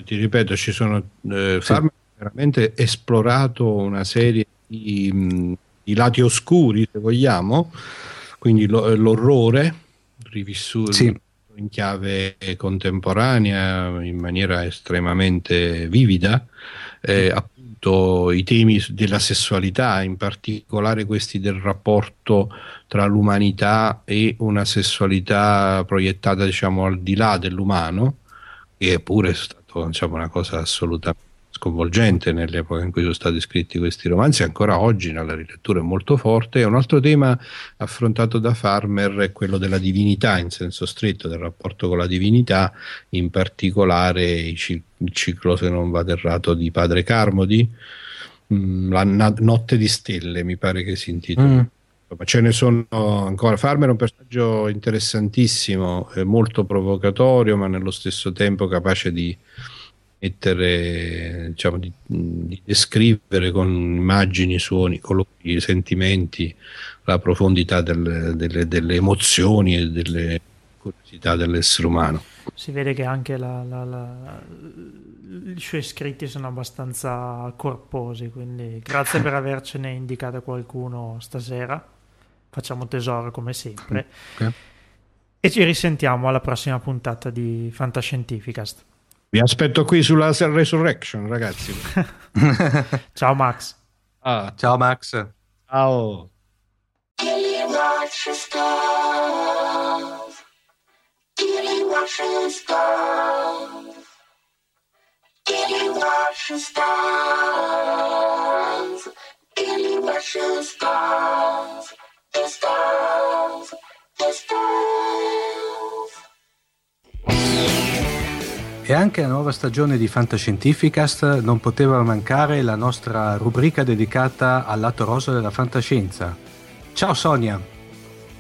ti ripeto, ci sono... Eh, sì. Farber ha veramente esplorato una serie di, di, lati oscuri, se vogliamo, quindi lo, l'orrore rivissuto. Sì in chiave contemporanea in maniera estremamente vivida, eh, appunto i temi della sessualità, in particolare questi del rapporto tra l'umanità e una sessualità proiettata diciamo al di là dell'umano, che è pure stato diciamo, una cosa assolutamente sconvolgente nell'epoca in cui sono stati scritti questi romanzi, ancora oggi nella rilettura è molto forte. un altro tema affrontato da Farmer è quello della divinità, in senso stretto, del rapporto con la divinità, in particolare il ciclo, se non vado errato, di Padre Carmodi, mm, La Notte di Stelle, mi pare che si intitoli. Mm. Ma ce ne sono ancora. Farmer è un personaggio interessantissimo, molto provocatorio, ma nello stesso tempo capace di mettere, diciamo, di, di, descrivere con immagini, suoni, colori, sentimenti la profondità del, delle, delle, emozioni e delle curiosità dell'essere umano. Si vede che anche la, la, la, i suoi scritti sono abbastanza corposi, quindi grazie per avercene indicato qualcuno stasera. Facciamo tesoro come sempre. Okay. E ci risentiamo alla prossima puntata di Fantascientificast. Vi aspetto qui sulla Resurrection, ragazzi. Ciao Max. Ah. Ciao Max. Ciao. The stars, the stars. E anche la nuova stagione di Fantascientificast non poteva mancare la nostra rubrica dedicata al lato rosa della fantascienza. Ciao Sonia!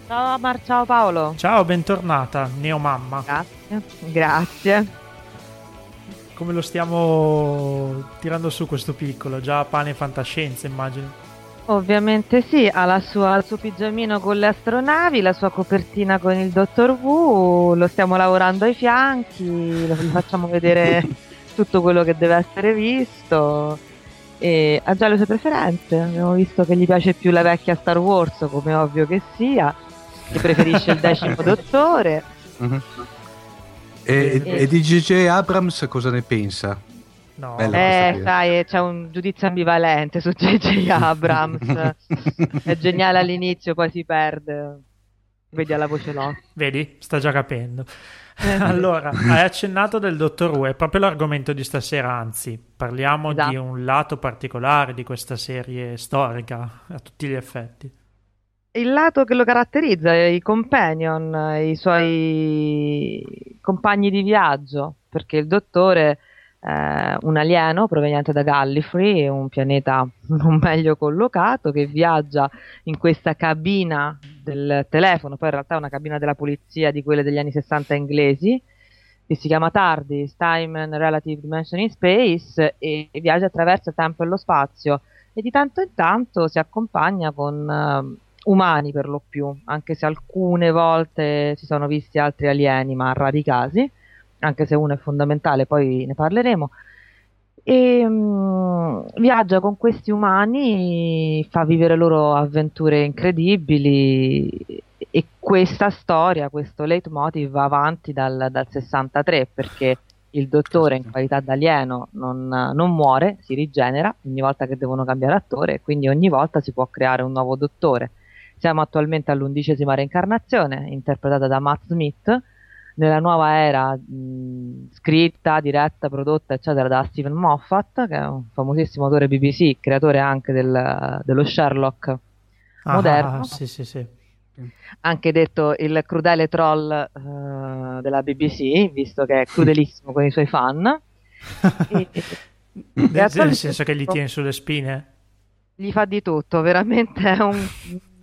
Ciao Mar, ciao Paolo! Ciao, bentornata, neomamma. Grazie, grazie. Come lo stiamo tirando su questo piccolo? Già pane e fantascienza, immagino. Ovviamente sì, ha sua, il suo pigiamino con le astronavi, la sua copertina con il Dottor Wu, lo stiamo lavorando ai fianchi, gli facciamo vedere tutto quello che deve essere visto. E ha già le sue preferenze, abbiamo visto che gli piace più la vecchia Star Wars, come ovvio che sia, che preferisce il decimo dottore. Uh-huh. E, e, e di J.J. Abrams cosa ne pensa? No. Eh, sai, c'è un giudizio ambivalente su J.J. Abrams. è geniale all'inizio, poi si perde. Vedi alla voce no. Vedi, sta già capendo. allora, hai accennato del Dottor Who, è proprio l'argomento di stasera, anzi, parliamo Esatto. di un lato particolare di questa serie storica, a tutti gli effetti. Il lato che lo caratterizza, i companion, i suoi compagni di viaggio, perché il dottore è un alieno proveniente da Gallifrey, un pianeta non meglio collocato, che viaggia in questa cabina del telefono, poi in realtà è una cabina della polizia di quelle degli anni 60 inglesi, che si chiama TARDIS, Time and Relative Dimension in Space, e, e viaggia attraverso il tempo e lo spazio e di tanto in tanto si accompagna con eh, umani per lo più, anche se alcune volte si sono visti altri alieni, ma a rari casi, anche se uno è fondamentale, poi ne parleremo. E mm, viaggia con questi umani, fa vivere loro avventure incredibili e questa storia, questo leitmotiv va avanti dal, dal 63 perché il dottore in qualità d'alieno non, non muore, si rigenera ogni volta che devono cambiare attore e quindi ogni volta si può creare un nuovo dottore. Siamo attualmente all'undicesima reincarnazione, interpretata da Matt Smith, nella nuova era mh, scritta, diretta, prodotta, eccetera, da Stephen Moffat, che è un famosissimo autore BBC, creatore anche del- dello Sherlock Ah, moderno, ah, sì, sì, sì. anche detto il crudele troll eh, della BBC, visto che è crudelissimo con i suoi fan. E- e- Nel, senso che gli tiene sulle spine? gli fa di tutto, veramente è un-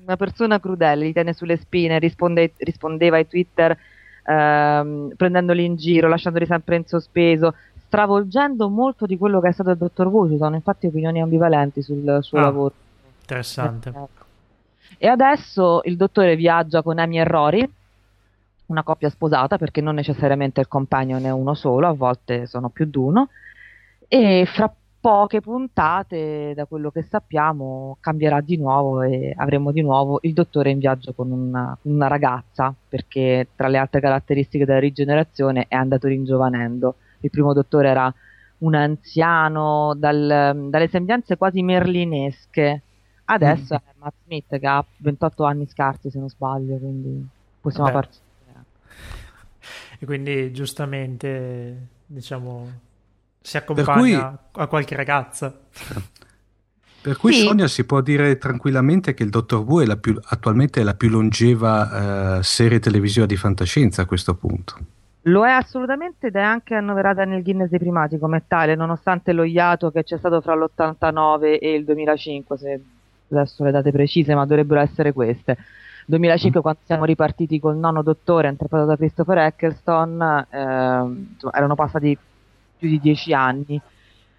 una persona crudele, gli tiene sulle spine, risponde- rispondeva ai Twitter ehm, prendendoli in giro, lasciandoli sempre in sospeso, stravolgendo molto di quello che è stato il dottor Wu, ci sono infatti opinioni ambivalenti sul suo Ah, lavoro. Interessante. Ecco. E adesso il dottore viaggia con Amy e Rory, una coppia sposata perché non necessariamente il compagnon è uno solo, a volte sono più di uno, e fra poche puntate, da quello che sappiamo, cambierà di nuovo e avremo di nuovo il dottore in viaggio con una, una ragazza, perché tra le altre caratteristiche della rigenerazione è andato ringiovanendo. Il primo dottore era un anziano dal- dalle sembianze quasi merlinesche, adesso è Matt Smith che ha 28 anni scarsi se non sbaglio, quindi possiamo Vabbè. farci E quindi giustamente, diciamo, si cui- accompagna a qualche ragazza. Per cui Sì. Sonia si può dire tranquillamente che il Dottor Who è la più- attualmente è la più longeva eh, serie televisiva di fantascienza a questo punto. Lo è assolutamente ed è anche annoverata nel Guinness dei primati come tale, nonostante lo iato che c'è stato fra l'89 e il 2005, se adesso le date precise, ma dovrebbero essere queste. 2005 quando siamo ripartiti col nono dottore interpretato da Christopher Eccleston, insomma, erano passati più di dieci anni.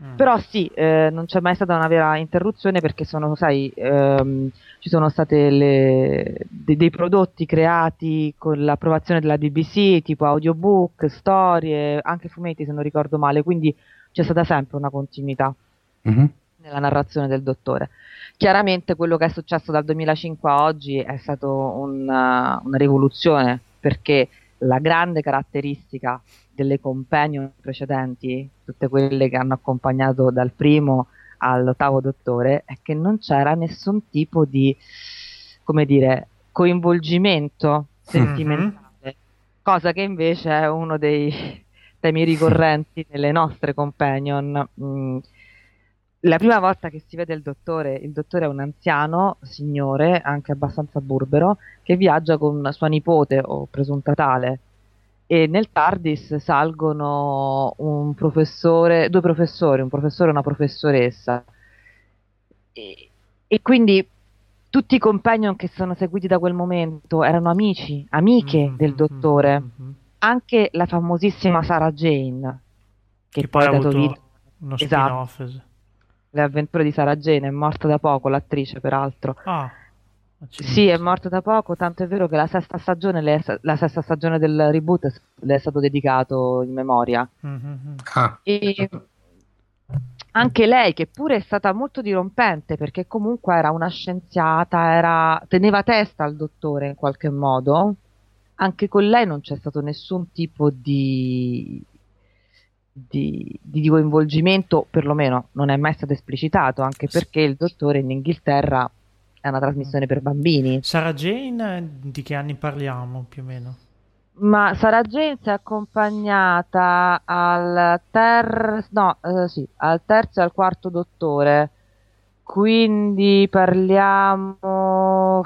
Mm. Però sì, eh, non c'è mai stata una vera interruzione perché sono, sai, ehm, ci sono state le- de- dei prodotti creati con l'approvazione della BBC, tipo audiobook, storie, anche fumetti se non ricordo male, quindi c'è stata sempre una continuità Mhm. nella narrazione del dottore. Chiaramente quello che è successo dal 2005 a oggi è stato una, una rivoluzione perché la grande caratteristica delle companion precedenti, tutte quelle che hanno accompagnato dal primo all'ottavo dottore, è che non c'era nessun tipo di, come dire, coinvolgimento sentimentale, cosa che invece è uno dei temi ricorrenti nelle nostre companion. Mm, la prima volta che si vede il dottore, il dottore è un anziano signore, anche abbastanza burbero, che viaggia con sua nipote o presunta tale. E nel TARDIS salgono un professore, due professori, un professore e una professoressa. E, e quindi tutti i companion che sono seguiti da quel momento erano amici, amiche Mhm, del dottore. mhm. Anche la famosissima Sarah Jane, che, Che poi ha dato vita uno Esatto. spin-off. le avventure di Sarah Jane, è morta da poco l'attrice peraltro. Ah. Sì, è morta da poco, tanto è vero che la sesta stagione, le la sesta stagione del reboot le è stato dedicato in memoria. Mhm. Ah, E anche lei, che pure è stata molto dirompente, perché comunque era una scienziata, era- teneva testa al dottore in qualche modo, anche con lei non c'è stato nessun tipo di, di, di coinvolgimento, perlomeno non è mai stato esplicitato, anche perché il dottore in Inghilterra è una trasmissione per bambini. Sarah Jane, di che anni parliamo più o meno? Ma Sarah Jane si è accompagnata al, ter- no, eh, sì, al terzo e al quarto dottore. Quindi parliamo.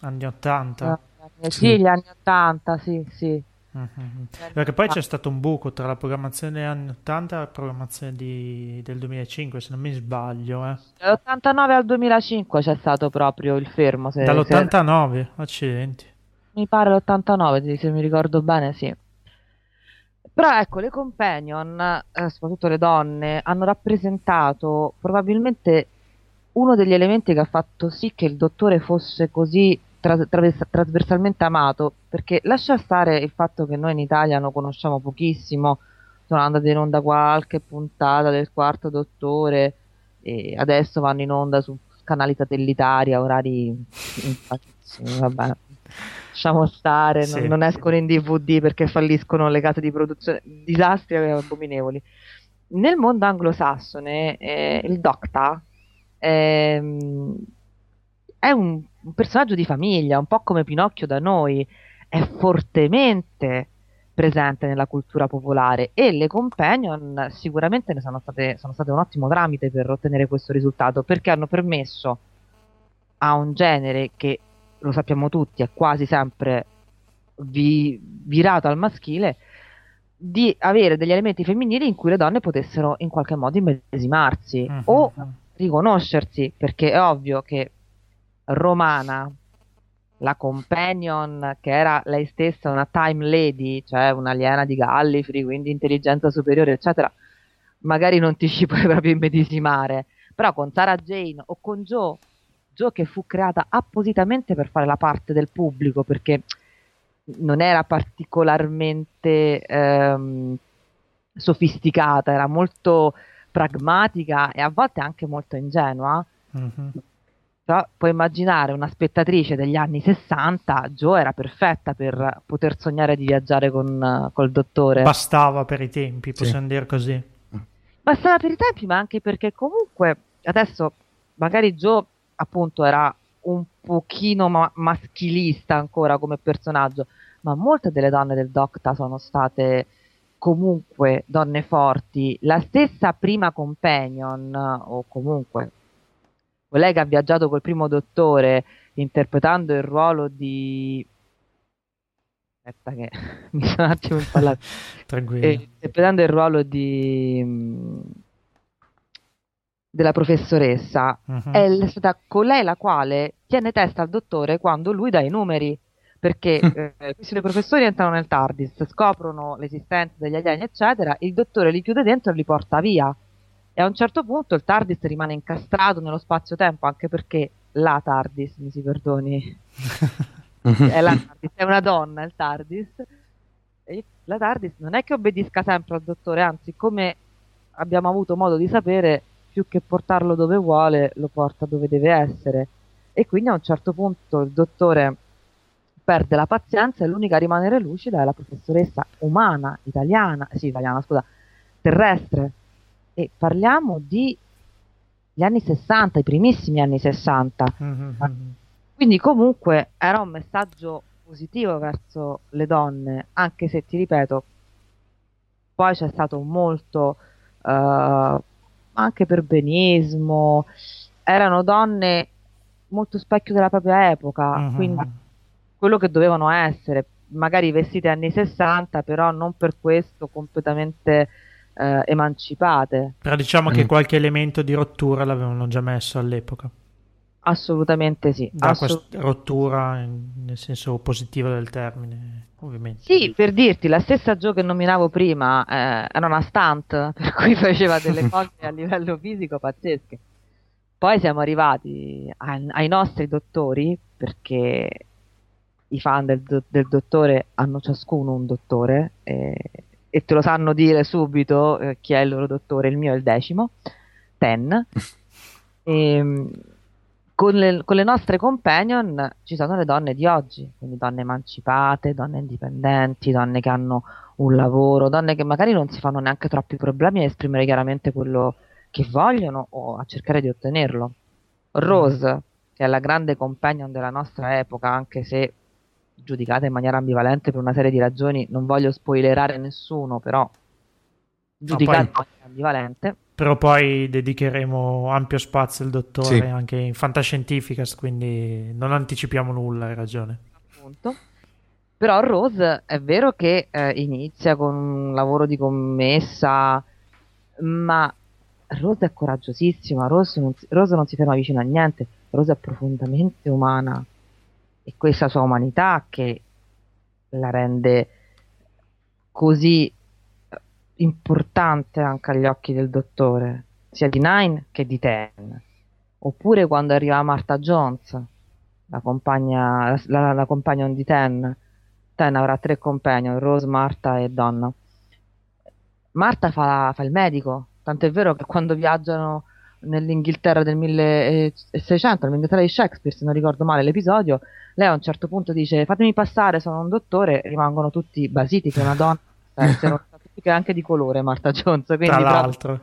Anni 80. Eh, sì, gli anni 80, sì, sì. Mhm. Perché poi c'è stato un buco tra la programmazione degli anni 80 e la programmazione di- del 2005, se non mi sbaglio. Eh. Dall'89 al 2005 c'è stato proprio il fermo. Se, se- Dall'89, accidenti. mi pare l'89, se mi ricordo bene, sì. Però ecco, le companion, eh, soprattutto le donne, hanno rappresentato probabilmente uno degli elementi che ha fatto sì che il dottore fosse così tra- trasversalmente amato, perché lascia stare il fatto che noi in Italia lo conosciamo pochissimo, sono andate in onda qualche puntata del quarto dottore e adesso vanno in onda su canali satellitari a orari vabbè. Lasciamo stare, non, Sì. non escono in DVD perché falliscono le case di produzione, disastri abominevoli. Nel mondo anglosassone, eh, il Docta ehm, è un, un personaggio di famiglia, un po' come Pinocchio da noi, è fortemente presente nella cultura popolare e le companion sicuramente ne sono state, sono state un ottimo tramite per ottenere questo risultato perché hanno permesso a un genere che lo sappiamo tutti è quasi sempre vi- virato al maschile di avere degli elementi femminili in cui le donne potessero in qualche modo immedesimarsi Mhm. o riconoscersi perché è ovvio che Romana la companion che era lei stessa una time lady, cioè un'aliena di Gallifrey, quindi intelligenza superiore, eccetera, magari non ti ci puoi proprio immedesimare, però con Sarah Jane o con Joe, Joe che fu creata appositamente per fare la parte del pubblico, perché non era particolarmente ehm, sofisticata, era molto pragmatica e a volte anche molto ingenua. Mhm. Però puoi immaginare una spettatrice degli anni 60, Joe era perfetta per poter sognare di viaggiare con, col dottore. Bastava per i tempi, possiamo dire così. Bastava per i tempi, ma anche perché comunque adesso magari Joe appunto era un pochino ma- maschilista ancora come personaggio, ma molte delle donne del Docta sono state comunque donne forti. La stessa prima companion, o comunque quella che ha viaggiato col primo dottore interpretando il ruolo di... Aspetta che mi sono un attimo impallato. Tranquillo. Eh, interpretando il ruolo di mh, della professoressa Mhm. è stata colei la quale tiene testa al dottore quando lui dà i numeri perché eh, questi due professori entrano nel TARDIS scoprono l'esistenza degli alieni eccetera il dottore li chiude dentro e li porta via e a un certo punto il TARDIS rimane incastrato nello spazio-tempo anche perché la TARDIS mi si perdoni è, la TARDIS, è una donna il TARDIS e la TARDIS non è che obbedisca sempre al dottore, anzi, come abbiamo avuto modo di sapere, più che portarlo dove vuole, lo porta dove deve essere. E quindi a un certo punto il dottore perde la pazienza e l'unica a rimanere lucida è la professoressa umana, italiana, sì, italiana, scusa, terrestre. E parliamo di gli anni 60, i primissimi anni 60. Mhm, mhm. Quindi comunque era un messaggio positivo verso le donne, anche se ti ripeto, poi c'è stato molto eh, anche perbenismo, erano donne molto specchio della propria epoca, Mhm. quindi quello che dovevano essere, magari vestite anni 60, però non per questo completamente eh, emancipate. Però diciamo che Mm. qualche elemento di rottura l'avevano già messo all'epoca. Assolutamente sì. Da assolut- questa rottura in- nel senso positivo del termine, ovviamente. Sì, per dirti, la stessa Joe che nominavo prima eh, era una stunt, per cui faceva delle cose a livello fisico pazzesche. Poi siamo arrivati ai, ai nostri dottori, perché i fan del, del dottore hanno ciascuno un dottore, eh, e te lo sanno dire subito eh, chi è il loro dottore, il mio è il decimo, Ten. Ehm, con le, con le nostre companion ci sono le donne di oggi, quindi donne emancipate, donne indipendenti, donne che hanno un lavoro, donne che magari non si fanno neanche troppi problemi a esprimere chiaramente quello che vogliono o a cercare di ottenerlo. Rose, che è la grande companion della nostra epoca, anche se giudicata in maniera ambivalente per una serie di ragioni, non voglio spoilerare nessuno, però giudicata in poi- maniera ambivalente. Però poi dedicheremo ampio spazio al dottore Sì. anche in Fantascientificast, quindi non anticipiamo nulla, hai ragione. appunto. Però Rose è vero che eh, inizia con un lavoro di commessa, ma Rose è coraggiosissima, Rose non, Rose non si ferma vicino a niente, Rose è profondamente umana e questa sua umanità che la rende così eh, importante anche agli occhi del dottore, sia di Nine che di Ten. Oppure quando arriva Martha Jones, la compagna, la, la companion di Ten. Ten avrà tre companion, Rose, Marta e Donna. Marta fa, fa il medico, tant'è vero che quando viaggiano nell'Inghilterra del 1600, nell'Inghilterra di Shakespeare, se non ricordo male l'episodio, lei a un certo punto dice fatemi passare, sono un dottore, rimangono tutti basiti che una donna, eh, che è anche di colore Marta Jones, quindi Tra l'altro.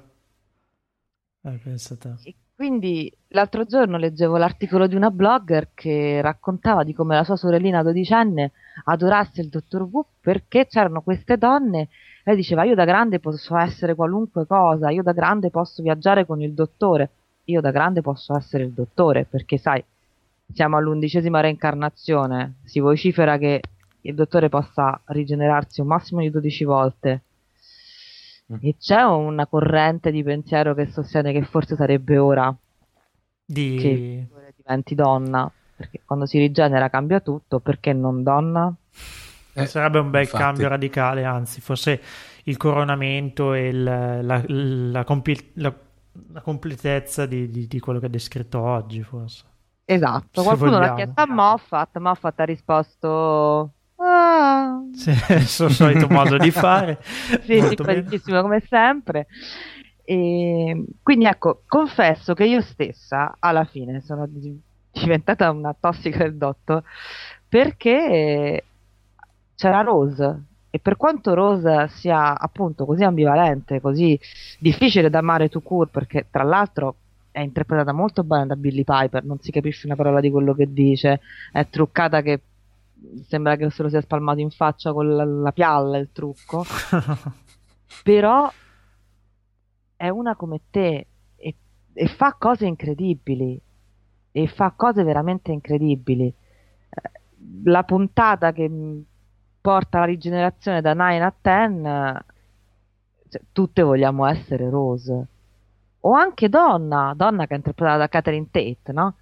Eh, pensa te. e quindi l'altro giorno leggevo l'articolo di una blogger che raccontava di come la sua sorellina dodicenne adorasse il dottor Wu perché c'erano queste donne. Lei diceva: Io da grande posso essere qualunque cosa, io da grande posso viaggiare con il dottore, io da grande posso essere il dottore perché, sai, siamo all'undicesima reincarnazione. Si vocifera che il dottore possa rigenerarsi un massimo di 12 volte. E c'è una corrente di pensiero che sostiene che forse sarebbe ora Di... che il dottore diventi donna, perché quando si rigenera cambia tutto, perché non donna? Eh, Sarebbe un bel infatti. cambio radicale, anzi, forse il coronamento e il- la, la compi- la- la completezza di, di- di quello che ha descritto oggi, forse. Esatto, Se qualcuno l'ha vogliamo. chiesto a Moffat, Moffat ha risposto... Ah, Sì, il suo solito modo di fare. sì, simpaticissimo come sempre. E quindi ecco, confesso che io stessa alla fine sono di- diventata una tossica del dotto perché c'era Rose. E per quanto Rose sia appunto così ambivalente, così difficile da amare to court, perché tra l'altro è interpretata molto bene da Billy Piper, non si capisce una parola di quello che dice, è truccata che sembra che se lo sia spalmato in faccia con la, la pialla il trucco, però è una come te e, e fa cose incredibili e fa cose veramente incredibili. Eh, La puntata che porta alla rigenerazione da 9 a 10, eh, cioè, tutte vogliamo essere Rose. O anche Donna, Donna che è interpretata da Catherine Tate, no?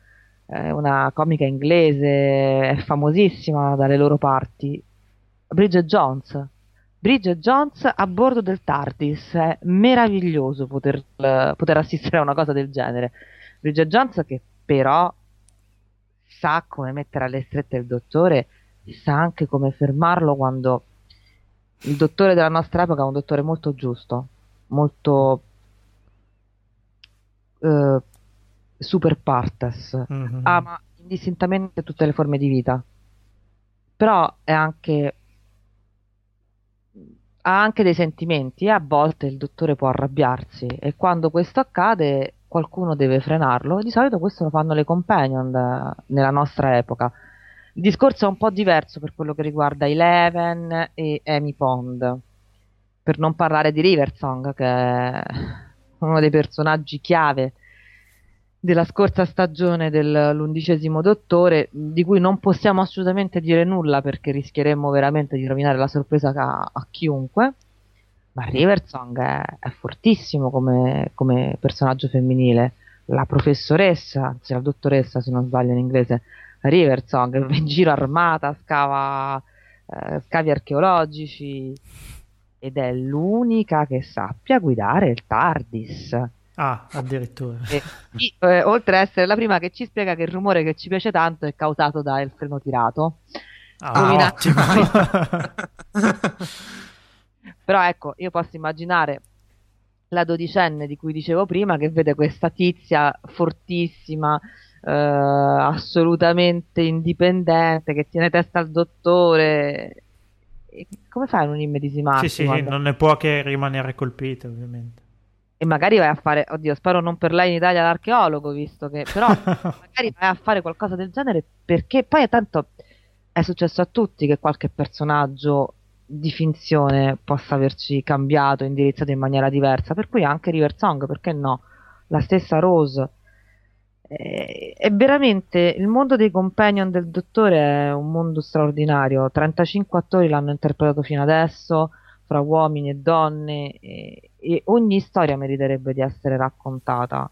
È una comica inglese, è famosissima dalle loro parti. Bridget Jones. Bridget Jones a bordo del TARDIS, è meraviglioso poter, poter assistere a una cosa del genere. Bridget Jones che però sa come mettere alle strette il dottore sa anche come fermarlo quando il dottore della nostra epoca è un dottore molto giusto, molto eh, super partes, Mhm. ama indistintamente tutte le forme di vita, però è anche ha anche dei sentimenti e a volte il dottore può arrabbiarsi e quando questo accade qualcuno deve frenarlo e di solito questo lo fanno le companion da- nella nostra epoca. Il discorso è un po' diverso per quello che riguarda Eleven e Amy Pond, per non parlare di Riversong che è uno dei personaggi chiave della scorsa stagione dell'undicesimo dottore, di cui non possiamo assolutamente dire nulla perché rischieremmo veramente di rovinare la sorpresa a, a chiunque. Ma Riversong è, è fortissimo come, come personaggio femminile. La professoressa, anzi la dottoressa se non sbaglio in inglese, Riversong, va in giro armata, scava eh, scavi archeologici ed è l'unica che sappia guidare il TARDIS. Ah, addirittura. E- i- eh, oltre ad essere la prima che ci spiega che il rumore che ci piace tanto è causato dal freno tirato. Ah. Però ecco, io posso immaginare la dodicenne di cui dicevo prima che vede questa tizia fortissima, eh, assolutamente indipendente, che tiene testa al dottore. E come fai a non immedesimarti? sì, sì, quando- non ne può che rimanere colpita, ovviamente. E magari vai a fare, oddio, spero non per lei in Italia l'archeologo, visto che, però magari vai a fare qualcosa del genere perché poi tanto è è successo a tutti che qualche personaggio di finzione possa averci cambiato, indirizzato in maniera diversa, per cui anche River Song, perché no? La stessa Rose. Eh, è veramente il mondo dei companion del dottore è un mondo straordinario. 35 attori l'hanno interpretato fino adesso, fra uomini e donne, e, e ogni storia meriterebbe di essere raccontata.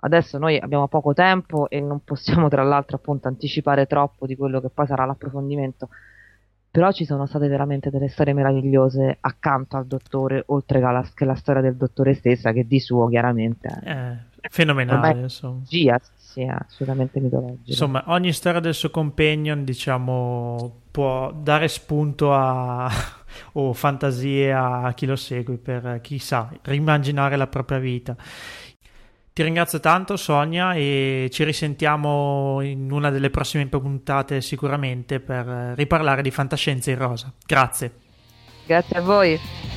Adesso noi abbiamo poco tempo e non possiamo tra l'altro appunto anticipare troppo di quello che poi sarà l'approfondimento però ci sono state veramente delle storie meravigliose accanto al dottore, oltre che la, che la storia del dottore stessa, che di suo chiaramente è fenomenale. Insomma. Gia, sì, assolutamente mitologica. Insomma, ogni storia del suo companion, diciamo, può dare spunto a o fantasie a chi lo segue per chissà, rimmaginare la propria vita. Ti ringrazio tanto Sonia e ci risentiamo in una delle prossime puntate sicuramente per riparlare di fantascienza in rosa. Grazie. Grazie a voi.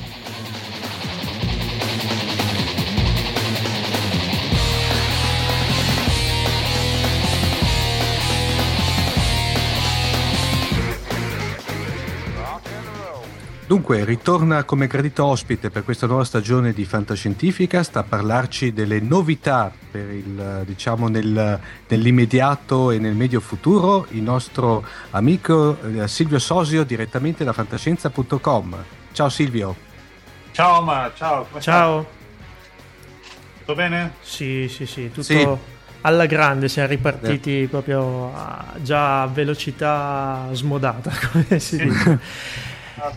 Dunque, ritorna come gradito ospite per questa nuova stagione di Fantascientifica, sta a parlarci delle novità per il, diciamo, nel, nell'immediato e nel medio futuro il nostro amico eh, Silvio Sosio direttamente da fantascienza.com. Ciao Silvio. Ciao Ma, ciao. ciao. Tutto bene? Sì, sì, sì, tutto... Sì alla grande siamo ripartiti eh. proprio a, già a velocità smodata come si dice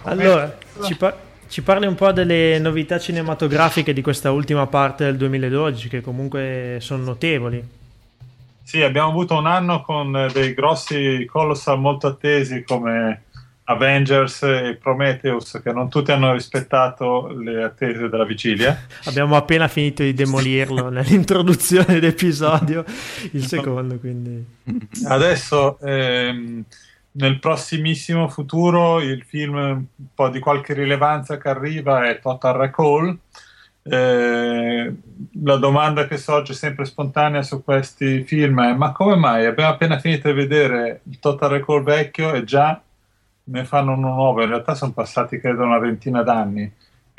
allora, ci, par- ci, parli un po' delle novità cinematografiche di questa ultima parte del 2012, che comunque sono notevoli. Sì, abbiamo avuto un anno con dei grossi colossal molto attesi come Avengers e Prometheus, che non tutti hanno rispettato le attese della vigilia. abbiamo appena finito di demolirlo nell'introduzione dell'episodio, il secondo, quindi. Adesso. Ehm, nel prossimissimo futuro il film un po' di qualche rilevanza che arriva è Total Recall. Eh, la domanda che sorge sempre spontanea su questi film è: ma come mai abbiamo appena finito di vedere il Total Recall vecchio e già ne fanno uno nuovo? In realtà sono passati credo una ventina d'anni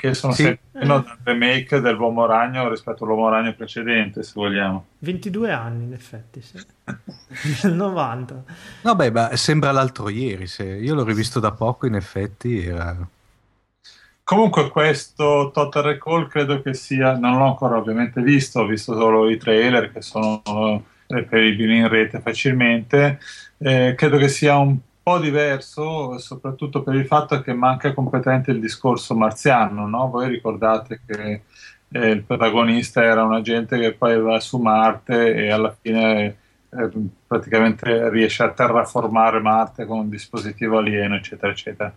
che sono sì. sempre meno del remake dell'Uomo Ragno rispetto all'Uomo Ragno precedente, se vogliamo. 22 anni, in effetti, sì. Nel 90. Vabbè, ma sembra l'altro ieri. Se... Io l'ho rivisto da poco, in effetti era... Comunque questo Total Recall credo che sia, non l'ho ancora ovviamente visto, ho visto solo i trailer che sono reperibili in rete facilmente, eh, credo che sia un po' diverso, soprattutto per il fatto che manca completamente il discorso marziano. No? Voi ricordate che eh, il protagonista era un agente che poi va su Marte e alla fine eh, praticamente riesce a terraformare Marte con un dispositivo alieno, eccetera, eccetera.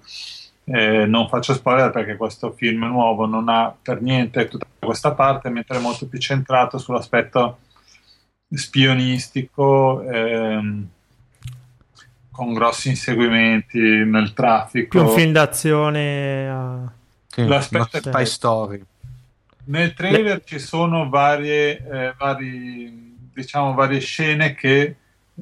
Eh, non faccio spoiler perché questo film nuovo non ha per niente tutta questa parte, mentre è molto più centrato sull'aspetto spionistico. Ehm, con grossi inseguimenti nel traffico. Più un film d'azione. Uh... Sì, L'aspetto spy story. Nel trailer Le... ci sono varie, eh, vari, diciamo, varie scene che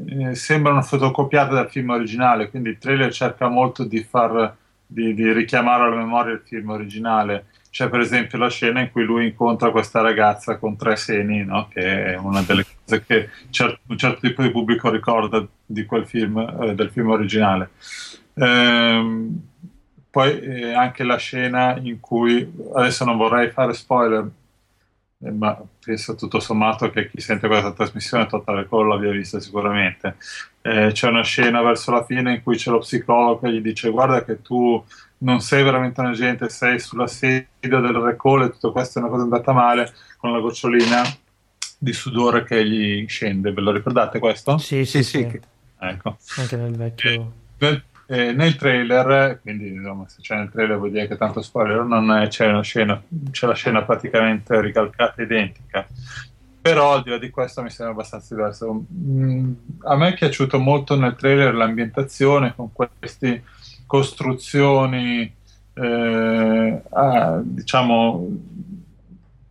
eh, sembrano fotocopiate dal film originale, quindi il trailer cerca molto di, far, di, di richiamare alla memoria il film originale. C'è per esempio la scena in cui lui incontra questa ragazza con tre seni, no? che è una delle cose che cer- un certo tipo di pubblico ricorda di quel film, eh, del film originale. Ehm, poi eh, anche la scena in cui, adesso non vorrei fare spoiler, eh, ma penso tutto sommato che chi sente questa trasmissione Totale Call l'abbia vista sicuramente. Eh, c'è una scena verso la fine in cui c'è lo psicologo che gli dice guarda che tu non sei veramente un agente, sei sulla sedia del recall e tutto questo è una cosa andata male con la gocciolina di sudore che gli scende. Ve lo ricordate questo? Sì, sì, sì. sì. Ecco. Anche nel vecchio... Eh, nel, eh, nel, trailer, quindi insomma, se c'è nel trailer vuol dire che tanto spoiler non è, c'è, una scena, c'è la scena praticamente ricalcata identica. Però al di là di questo mi sembra abbastanza diverso. Mm, a me è piaciuto molto nel trailer l'ambientazione con questi costruzioni, eh, ah, diciamo,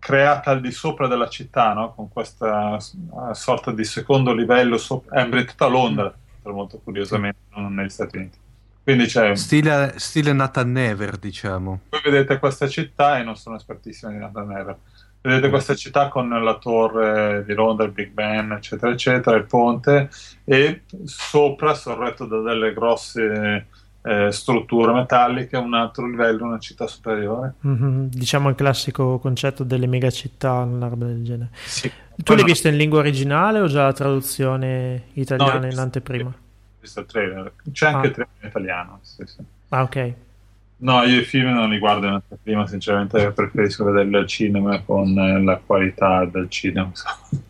creata al di sopra della città, no? con questa uh, sorta di secondo livello, so- è ambientata a Londra, molto curiosamente, non negli Stati Uniti. Quindi c'è... Stile, stile Nathan Never, diciamo. Voi vedete questa città, e non sono espertissimo di Nathan Never, vedete questa città con la torre di Londra, il Big Ben, eccetera, eccetera, il ponte, e sopra, sorretto da delle grosse eh, strutture metalliche, un altro livello, una città superiore. Mhm, Diciamo il classico concetto delle megacittà, una roba del genere. Sì. Tu Poi l'hai no, visto in lingua originale o già la traduzione No, italiana io- in anteprima? ho visto il trailer. C'è anche Ah. il trailer in italiano. sì, sì. Ah, ok. No, io i film non li guardo in anteprima, sinceramente preferisco vederli al cinema con eh, la qualità del cinema.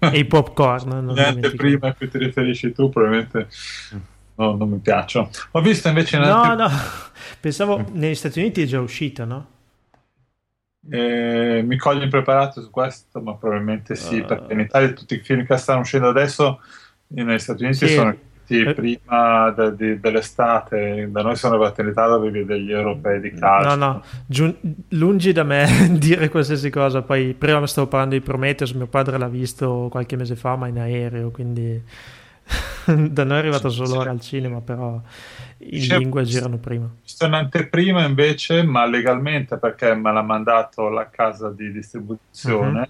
E i popcorn, non dimentichiamo. anteprime a cui ti riferisci tu probabilmente no, non mi piacciono. Ho visto invece in No, anteprima... no, pensavo negli Stati Uniti è già uscita, no? Eh, mi cogli impreparato su questo, ma probabilmente sì, Ah. perché in Italia tutti i film che stanno uscendo adesso negli Stati Uniti Sì. sono usciti Eh. prima de- di- dell'estate, da noi sono arrivati in Italia avevi degli europei di calcio. No, no, giu- lungi da me dire qualsiasi cosa. Poi prima stavo parlando di Prometheus, mio padre l'ha visto qualche mese fa, ma in aereo, quindi da noi è arrivato Sì, solo sì. al cinema, però in C'è- lingua girano prima. Visto in anteprima invece, ma legalmente perché me l'ha mandato la casa di distribuzione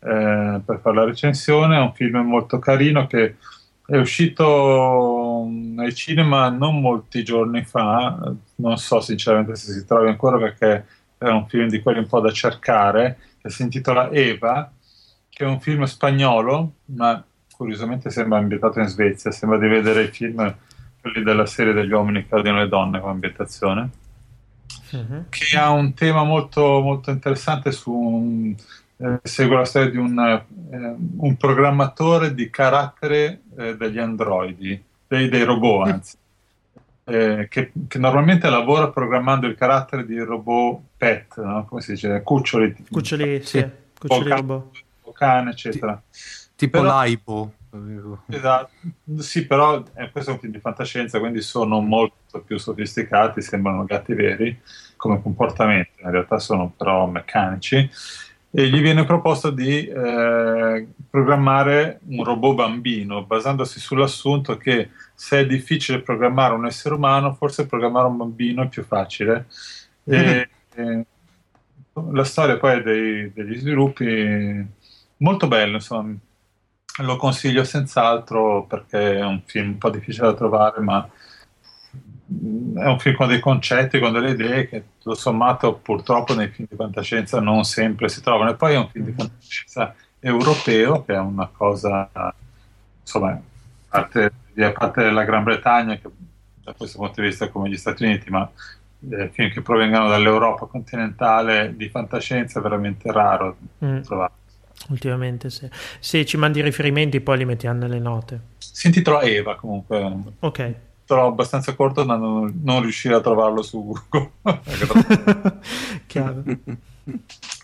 eh, per fare la recensione. È un film molto carino che è uscito mm, ai cinema non molti giorni fa. Non so sinceramente se si trovi ancora perché è un film di quelli un po' da cercare. Che si intitola Eva, che è un film spagnolo, ma curiosamente sembra ambientato in Svezia. Sembra di vedere i film quelli della serie degli uomini che odiano le donne come ambientazione, Mhm. che ha un tema molto, molto interessante su un, eh, segue la storia di un, eh, un programmatore di carattere eh, degli androidi, dei, dei robot anzi, eh, che, che normalmente lavora programmando il carattere di robot pet, no? come si dice, cuccioli, Cuccioli, sì, cuccioli robot. cane, eccetera. Tipo Però- l'aipo. Esatto, sì, però eh, questo è un film di fantascienza, quindi sono molto più sofisticati, sembrano gatti veri come comportamento, in realtà sono però meccanici. E gli viene proposto di eh, programmare un robot bambino, basandosi sull'assunto che se è difficile programmare un essere umano, forse programmare un bambino è più facile. E, e la storia poi dei- degli sviluppi molto bello, insomma, lo consiglio senz'altro perché è un film un po' difficile da trovare, ma mm, è un film con dei concetti, con delle idee che tutto sommato purtroppo nei film di fantascienza non sempre si trovano. E poi è un film di fantascienza europeo che è una cosa, insomma, a parte, a parte la Gran Bretagna, che da questo punto di vista è come gli Stati Uniti, ma eh, film che provengano dall'Europa continentale di fantascienza è veramente raro Mm, trovare. Ultimamente sì. Se ci mandi i riferimenti poi li mettiamo nelle note. Si intitola Eva comunque, Ok. trovo abbastanza corto da non, non riuscire a trovarlo su Google. Chiaro.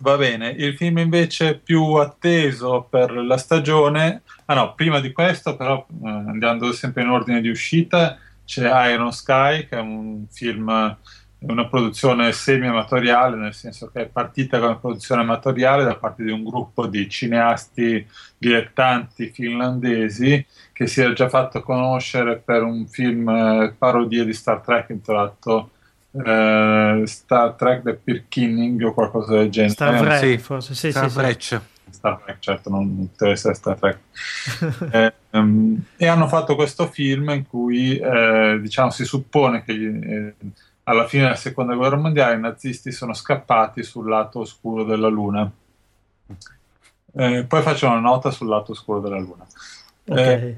Va bene, il film invece più atteso per la stagione, ah no, prima di questo però eh, andando sempre in ordine di uscita c'è Iron Sky che è un film, è una produzione semi-amatoriale, nel senso che è partita come produzione amatoriale da parte di un gruppo di cineasti dilettanti finlandesi che si era già fatto conoscere per un film eh, parodia di Star Trek intitolato eh, Star Trek The Pirkinning o qualcosa del genere. Star Trek, sì. forse. Sì, Star sì, sì. Trek. Star Trek, certo, non deve essere Star Trek. Eh, ehm, e hanno fatto questo film in cui eh, diciamo, si suppone che eh, alla fine della seconda guerra mondiale i nazisti sono scappati sul lato oscuro della Luna. Eh, poi faccio una nota sul lato oscuro della Luna. Ok. Eh,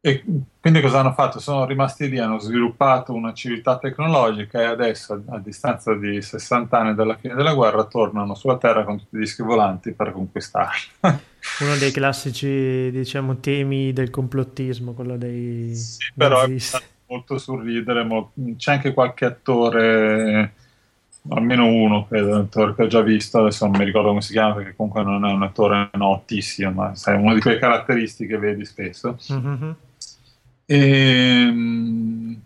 e quindi cosa hanno fatto? Sono rimasti lì, hanno sviluppato una civiltà tecnologica e adesso, a, a distanza di 60 anni dalla fine della guerra, tornano sulla Terra con tutti i dischi volanti per conquistarla. Uno dei classici, diciamo, temi del complottismo, quello dei Sì, però nazisti. Molto sorridere, mo- c'è anche qualche attore, almeno uno credo, un attore che ho già visto, adesso non mi ricordo come si chiama perché comunque non è un attore notissimo, ma sai, una di quelle caratteristiche che vedi spesso. Mhm. E, mh,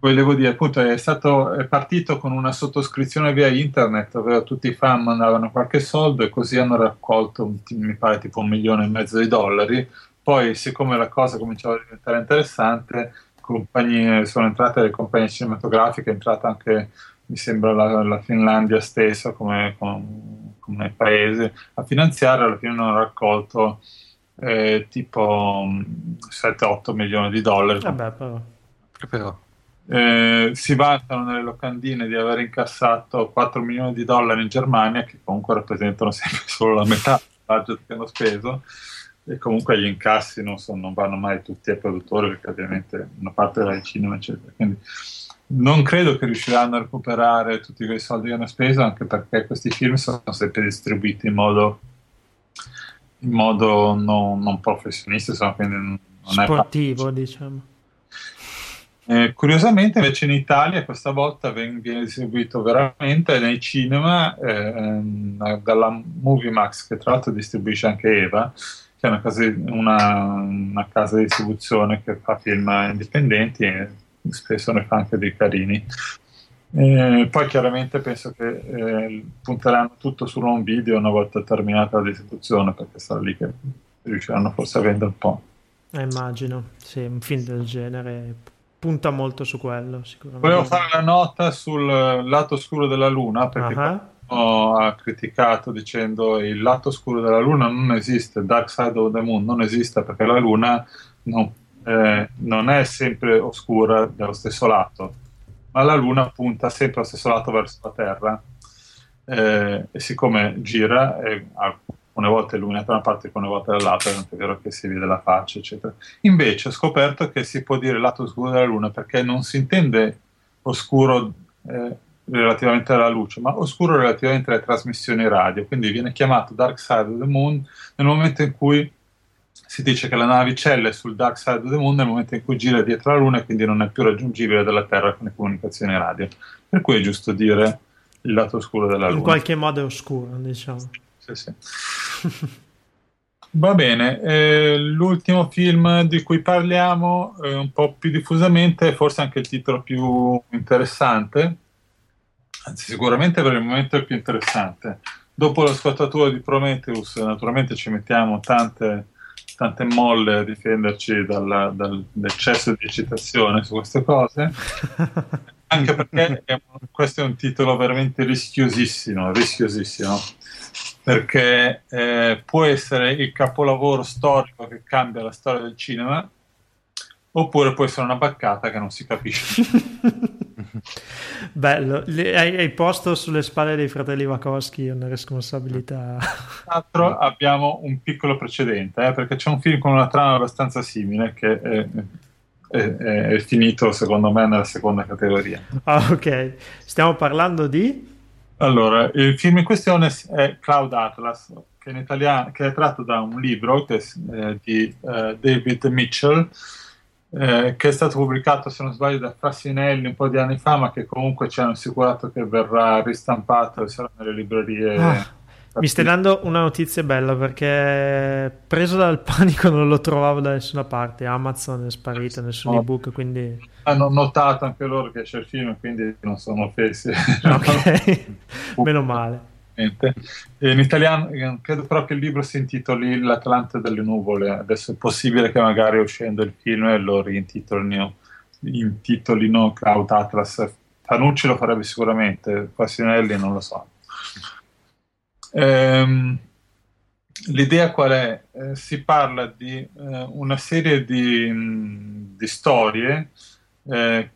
volevo dire, appunto, è stato è partito con una sottoscrizione via internet, ovvero tutti i fan mandavano qualche soldo e così hanno raccolto, mi pare, tipo un milione e mezzo di dollari poi siccome la cosa cominciava a diventare interessante, compagnie, sono entrate le compagnie cinematografiche, è entrata anche, mi sembra, la, la Finlandia stessa come, come, come, paese a finanziare, alla fine hanno raccolto eh, tipo 7-8 milioni di dollari. Vabbè, però. però. Eh, si vantano nelle locandine di aver incassato 4 milioni di dollari in Germania, che comunque rappresentano sempre solo la metà del budget che hanno speso e comunque gli incassi non, sono, non, vanno mai tutti ai produttori perché ovviamente una parte va al cinema eccetera. Quindi non credo che riusciranno a recuperare tutti quei soldi che hanno speso anche perché questi film sono sempre distribuiti in modo, in modo non, non professionistico quindi non sportivo è diciamo. Eh, curiosamente invece in Italia questa volta viene distribuito veramente nei cinema eh, dalla Moviemax che tra l'altro distribuisce anche Eva che è una casa, una, una casa di distribuzione che fa film indipendenti e spesso ne fa anche dei carini. E poi chiaramente penso che eh, punteranno tutto su un video una volta terminata la distribuzione perché sarà lì che riusciranno forse a vendere un po'. Eh, immagino, sì, un film del genere punta molto su quello sicuramente. Volevo fare la nota sul lato oscuro della luna perché uh-huh ha criticato dicendo il lato oscuro della Luna non esiste, Dark Side of the Moon non esiste perché la Luna non, eh, non è sempre oscura dello stesso lato, ma la Luna punta sempre allo stesso lato verso la Terra eh, e siccome gira, eh, alcune volte è illuminata da una parte, alcune volte dall'altra, non è vero che si vede la faccia, eccetera. Invece ho scoperto che si può dire lato oscuro della Luna perché non si intende oscuro eh, relativamente alla luce, ma oscuro relativamente alle trasmissioni radio, quindi viene chiamato Dark Side of the Moon nel momento in cui si dice che la navicella è sul Dark Side of the Moon nel momento in cui gira dietro la Luna e quindi non è più raggiungibile dalla Terra con le comunicazioni radio. Per cui è giusto dire il lato oscuro della Luna. In qualche modo è oscuro, diciamo. Sì, sì. Va bene, eh, l'ultimo film di cui parliamo eh, un po' più diffusamente, forse anche il titolo più interessante, anzi sicuramente per il momento è più interessante. Dopo la squattatura di Prometheus, naturalmente ci mettiamo tante, tante molle a difenderci dalla, dall'eccesso di eccitazione su queste cose, anche perché è, questo è un titolo veramente rischiosissimo, rischiosissimo perché eh, può essere il capolavoro storico che cambia la storia del cinema, oppure può essere una baccata che non si capisce. Bello, hai, hai, posto sulle spalle dei fratelli Wachowski una responsabilità. Tra l'altro abbiamo un piccolo precedente, eh, perché c'è un film con una trama abbastanza simile che è, è, è, finito secondo me nella seconda categoria. Ah, ok. Stiamo parlando di... Allora, il film in questione è Cloud Atlas, che, in italiano, che è tratto da un libro che, eh, di uh, David Mitchell, eh, che è stato pubblicato, se non sbaglio, da Frassinelli un po' di anni fa, ma che comunque ci hanno assicurato che verrà ristampato e sarà nelle librerie. Ah, mi stai dando una notizia bella perché preso dal panico non lo trovavo da nessuna parte. Amazon è sparito, nessun no. ebook, quindi... Hanno notato anche loro che c'è il film, quindi non sono offesi. Ok, meno male. In italiano eh, credo però che il libro si intitoli L'Atlante delle nuvole. Adesso è possibile che magari uscendo il film lo riintitolino intitolino Cloud Atlas. Panucci lo farebbe sicuramente, Passinelli non lo so. Ehm, l'idea qual è? Eh, si parla di eh, una serie di, mh, di storie eh,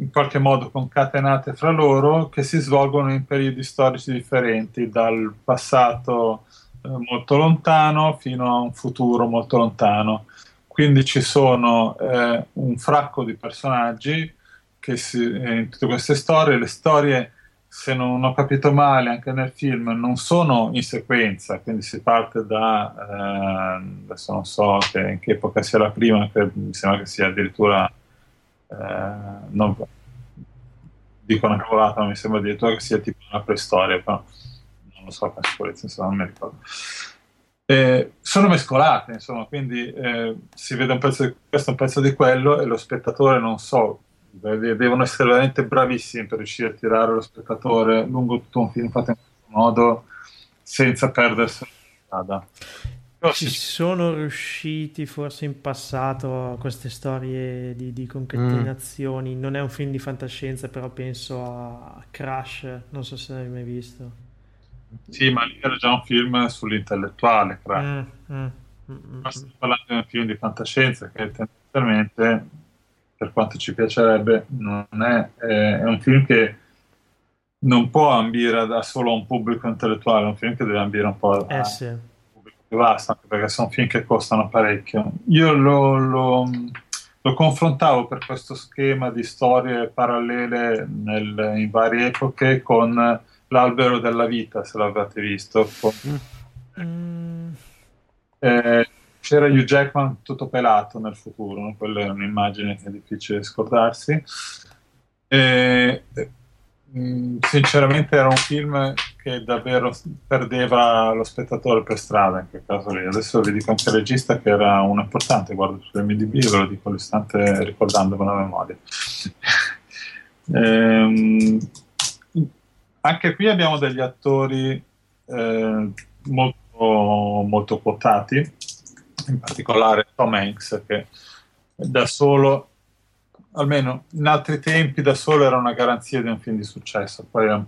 in qualche modo concatenate fra loro che si svolgono in periodi storici differenti, dal passato eh, molto lontano fino a un futuro molto lontano. Quindi ci sono eh, un fracco di personaggi che si, eh, in tutte queste storie, le storie se non ho capito male anche nel film non sono in sequenza, quindi si parte da, eh, adesso non so che, in che epoca sia la prima, che mi sembra che sia addirittura non, dico una cavolata, mi sembra addirittura che sia tipo una preistoria, però non lo so con sicurezza, insomma, non mi ricordo. Eh, sono mescolate, insomma, quindi eh, si vede un pezzo di questo, un pezzo di quello e lo spettatore non so, devono essere veramente bravissimi per riuscire a tirare lo spettatore lungo tutto un film fatto in questo modo senza perdersi la strada. Ci sono riusciti forse in passato queste storie di, di concatenazioni. Non è un film di fantascienza, però penso a Crash, non so se l'hai mai visto. Sì, ma lì era già un film sull'intellettuale, Crash. Mm, mm, mm, mm, Ma stiamo parlando di un film di fantascienza che tendenzialmente, per quanto ci piacerebbe, non è, è un film che non può ambire da solo a un pubblico intellettuale, è un film che deve ambire un po' a Eh sì. Anche perché sono film che costano parecchio. Io lo, lo- lo confrontavo per questo schema di storie parallele nel- in varie epoche con L'albero della vita, se l'avete visto. Mm, eh, c'era Hugh Jackman tutto pelato nel futuro, no? quella è un'immagine che è difficile scordarsi. Eh, mh, sinceramente era un film che davvero perdeva lo spettatore per strada in quel caso lì. Adesso vi dico anche il regista che era uno importante, guardo su MDB, ve lo dico all'istante ricordandomi la memoria. Ehm, anche qui abbiamo degli attori eh, molto, molto quotati, in particolare Tom Hanks, che da solo, almeno in altri tempi, da solo era una garanzia di un film di successo. Poi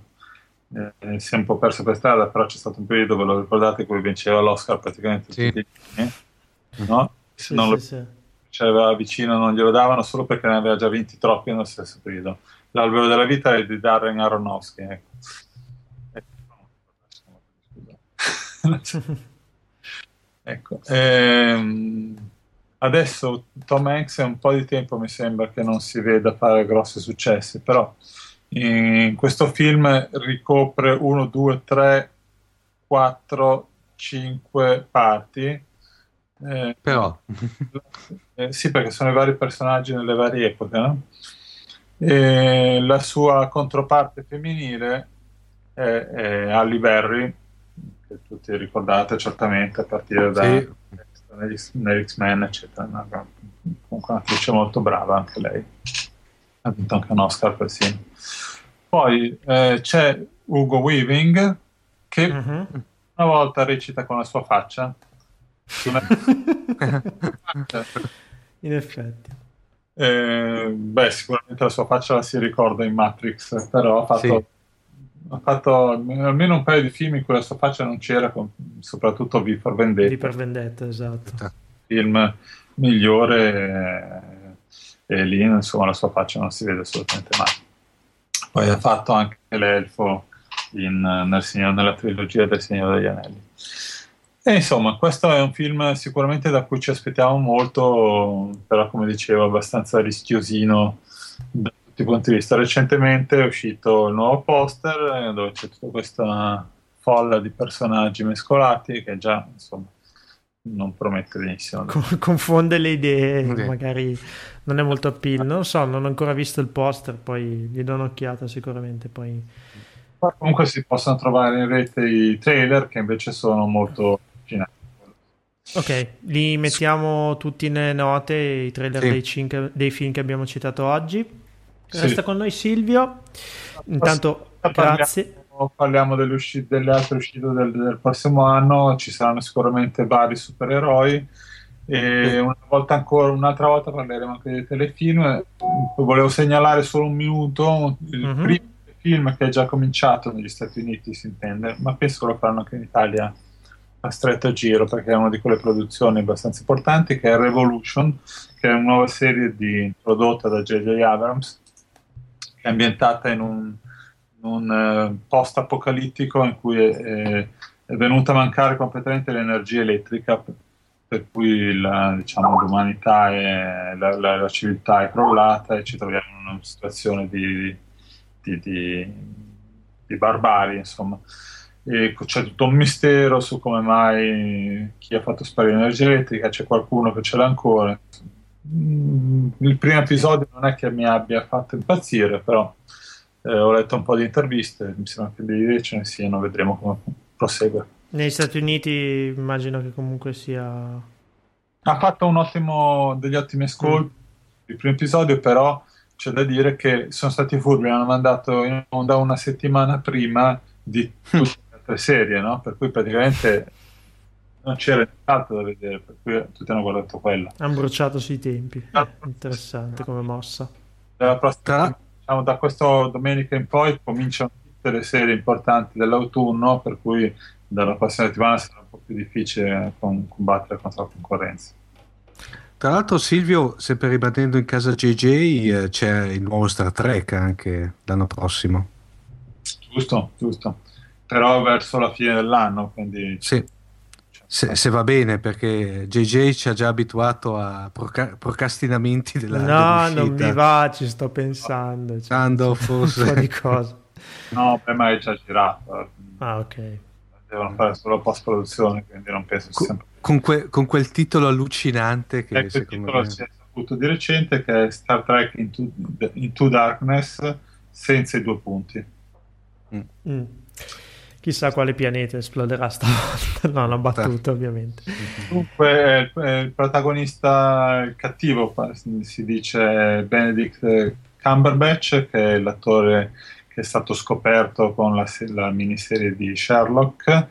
eh, si è un po' perso per strada, però c'è stato un periodo, ve lo ricordate, in cui vinceva l'Oscar praticamente Sì. tutti gli anni, no? Se sì, non sì, lo sì. c'aveva vicino non glielo davano solo perché ne aveva già vinti troppi nello stesso periodo. L'albero della vita è di Darren Aronofsky. Ecco. Ecco. Ecco, ehm, adesso Tom Hanks è un po' di tempo mi sembra che non si veda fare grossi successi, però in questo film ricopre 1, 2, 3, 4, 5 parti. Eh, Però, eh, sì, perché sono i vari personaggi nelle varie epoche, no? E la sua controparte femminile è, è Halle Berry, che tutti ricordate certamente a partire da Sì. Negli, negli X-Men, eccetera. No, no, Comunque un'attrice molto brava anche lei. Ha vinto anche un Oscar persino. Poi eh, c'è Ugo Weaving, che Mhm. una volta recita con la sua faccia. Una- In effetti. Eh, beh, sicuramente la sua faccia la si ricorda in Matrix, però ha fatto, Sì. Ha fatto almeno un paio di film in cui la sua faccia non c'era, con- soprattutto V Di Vendetta, per vendetta, esatto. film migliore, eh, e lì insomma la sua faccia non si vede assolutamente mai. Poi ha fatto anche l'elfo in- nel Signore- nella trilogia del Signore degli Anelli. E insomma, questo è un film sicuramente da cui ci aspettiamo molto, però come dicevo, abbastanza rischiosino da tutti i punti di vista. Recentemente è uscito il nuovo poster eh, dove c'è tutta questa folla di personaggi mescolati che già insomma non promette benissimo. Co- confonde le idee, Sì. magari non è molto appeal. Non so, non ho ancora visto il poster, poi gli do un'occhiata sicuramente. Poi... Comunque si possono trovare in rete i trailer che invece sono molto affascinanti. Ok, li mettiamo tutti nelle note, i trailer Sì. dei, cinque- dei film che abbiamo citato oggi. Sì. Resta con noi Silvio. Intanto, Parliamo- grazie. Parliamo delle, usci- delle altre uscite del, del prossimo anno, ci saranno sicuramente vari supereroi e una volta ancora, un'altra volta parleremo anche dei telefilm. Volevo segnalare solo un minuto il Mhm. primo film che è già cominciato negli Stati Uniti, si intende, ma penso che lo faranno anche in Italia a stretto giro perché è una di quelle produzioni abbastanza importanti che è Revolution, che è una nuova serie di- prodotta da J.J. Abrams è ambientata in un, in un, eh, post-apocalittico in cui è, è- venuta a mancare completamente l'energia elettrica, per, per cui la- diciamo, l'umanità e la, la- la civiltà è crollata e ci troviamo in una situazione di, di, di, di barbarie, insomma. E c'è tutto un mistero su come mai chi ha fatto sparire l'energia elettrica, c'è qualcuno che ce l'ha ancora. Mm, Il primo episodio non è che mi abbia fatto impazzire, però eh, ho letto un po' di interviste, mi sembra che idee ce ne siano, vedremo come prosegue. Negli Stati Uniti immagino che comunque sia... Ha fatto un ottimo, degli ottimi ascolti il primo episodio, però c'è da dire che sono stati furbi, hanno mandato in onda una settimana prima di tutte le altre serie, no? Per cui praticamente non c'era nient'altro da vedere, per cui tutti hanno guardato quella. Hanno bruciato sui tempi. Eh, interessante come mossa. Dalla prossima, diciamo, da questo domenica in poi cominciano tutte le serie importanti dell'autunno, per cui dalla prossima settimana sarà un po' più difficile con- combattere contro la concorrenza. Tra l'altro, Silvio, sempre rimanendo in casa JJ, eh, c'è il nuovo Star Trek anche l'anno prossimo. Giusto, giusto. Però verso la fine dell'anno, quindi Sì. Se, se va bene, perché JJ ci ha già abituato a proca- procrastinamenti della no, dell'uscita. non mi va, ci sto pensando. Cioè, Quando un forse- po' di cose. no, per me è già girato. Ah, ok. Devono fare solo post produzione, quindi non penso sia Co- sempre. con, que- con quel titolo allucinante che Ecco il titolo me... si è saputo di recente che è Star Trek Into, Into Darkness senza i due punti. Mm. Chissà quale pianeta esploderà stavolta. No, una battuta, ovviamente. Dunque, è il, è il protagonista, il cattivo, si dice Benedict Cumberbatch, che è l'attore che è stato scoperto con la, la miniserie di Sherlock,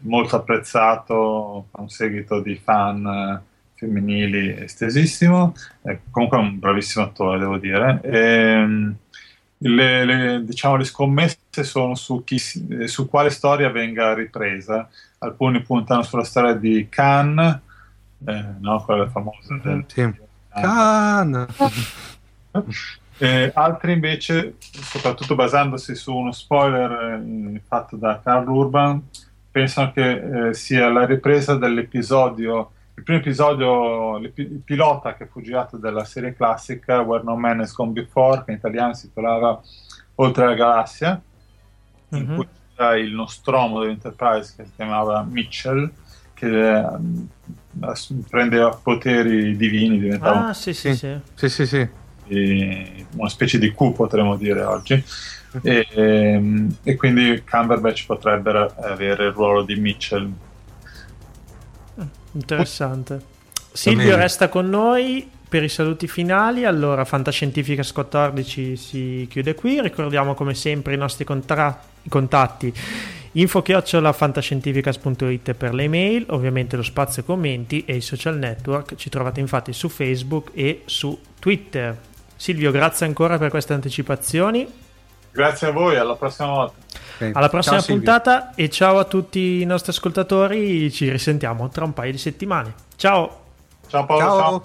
molto apprezzato, ha un seguito di fan eh, femminili estesissimo, è comunque un bravissimo attore, devo dire. Ehm, le, le- diciamo, le scommesse sono su, chi eh, su quale storia venga ripresa. Alcuni puntano sulla storia di Khan, eh, no, quella famosa. del- Sì. Khan! Eh, altri invece, soprattutto basandosi su uno spoiler eh, fatto da Carl Urban, pensano che eh, sia la ripresa dell'episodio, il primo episodio, il pilota che fu girato della serie classica Where No Man Has Gone Before, che in italiano si titolava Oltre la galassia, in Mhm. cui c'era il Nostromo dell'Enterprise che si chiamava Mitchell, che eh, ass- prendeva poteri divini, diventava Ah, sì, sì, sì. Sì, sì, sì. e una specie di Q potremmo dire oggi e, ehm, e quindi Cumberbatch potrebbe avere il ruolo di Mitchell Interessante. Silvio resta con noi per i saluti finali. Allora, Fantascientificas 14 si chiude qui. Ricordiamo come sempre i nostri contra- contatti. Info fantascientificas.it per le email, ovviamente lo spazio commenti e i social network. Ci trovate infatti su Facebook e su Twitter. Silvio, grazie ancora per queste anticipazioni. Grazie a voi alla prossima volta Ok. Alla prossima Ciao, Silvio. puntata e ciao a tutti i nostri ascoltatori. Ci risentiamo tra un paio di settimane. Ciao! ciao Paolo Ciao. ciao.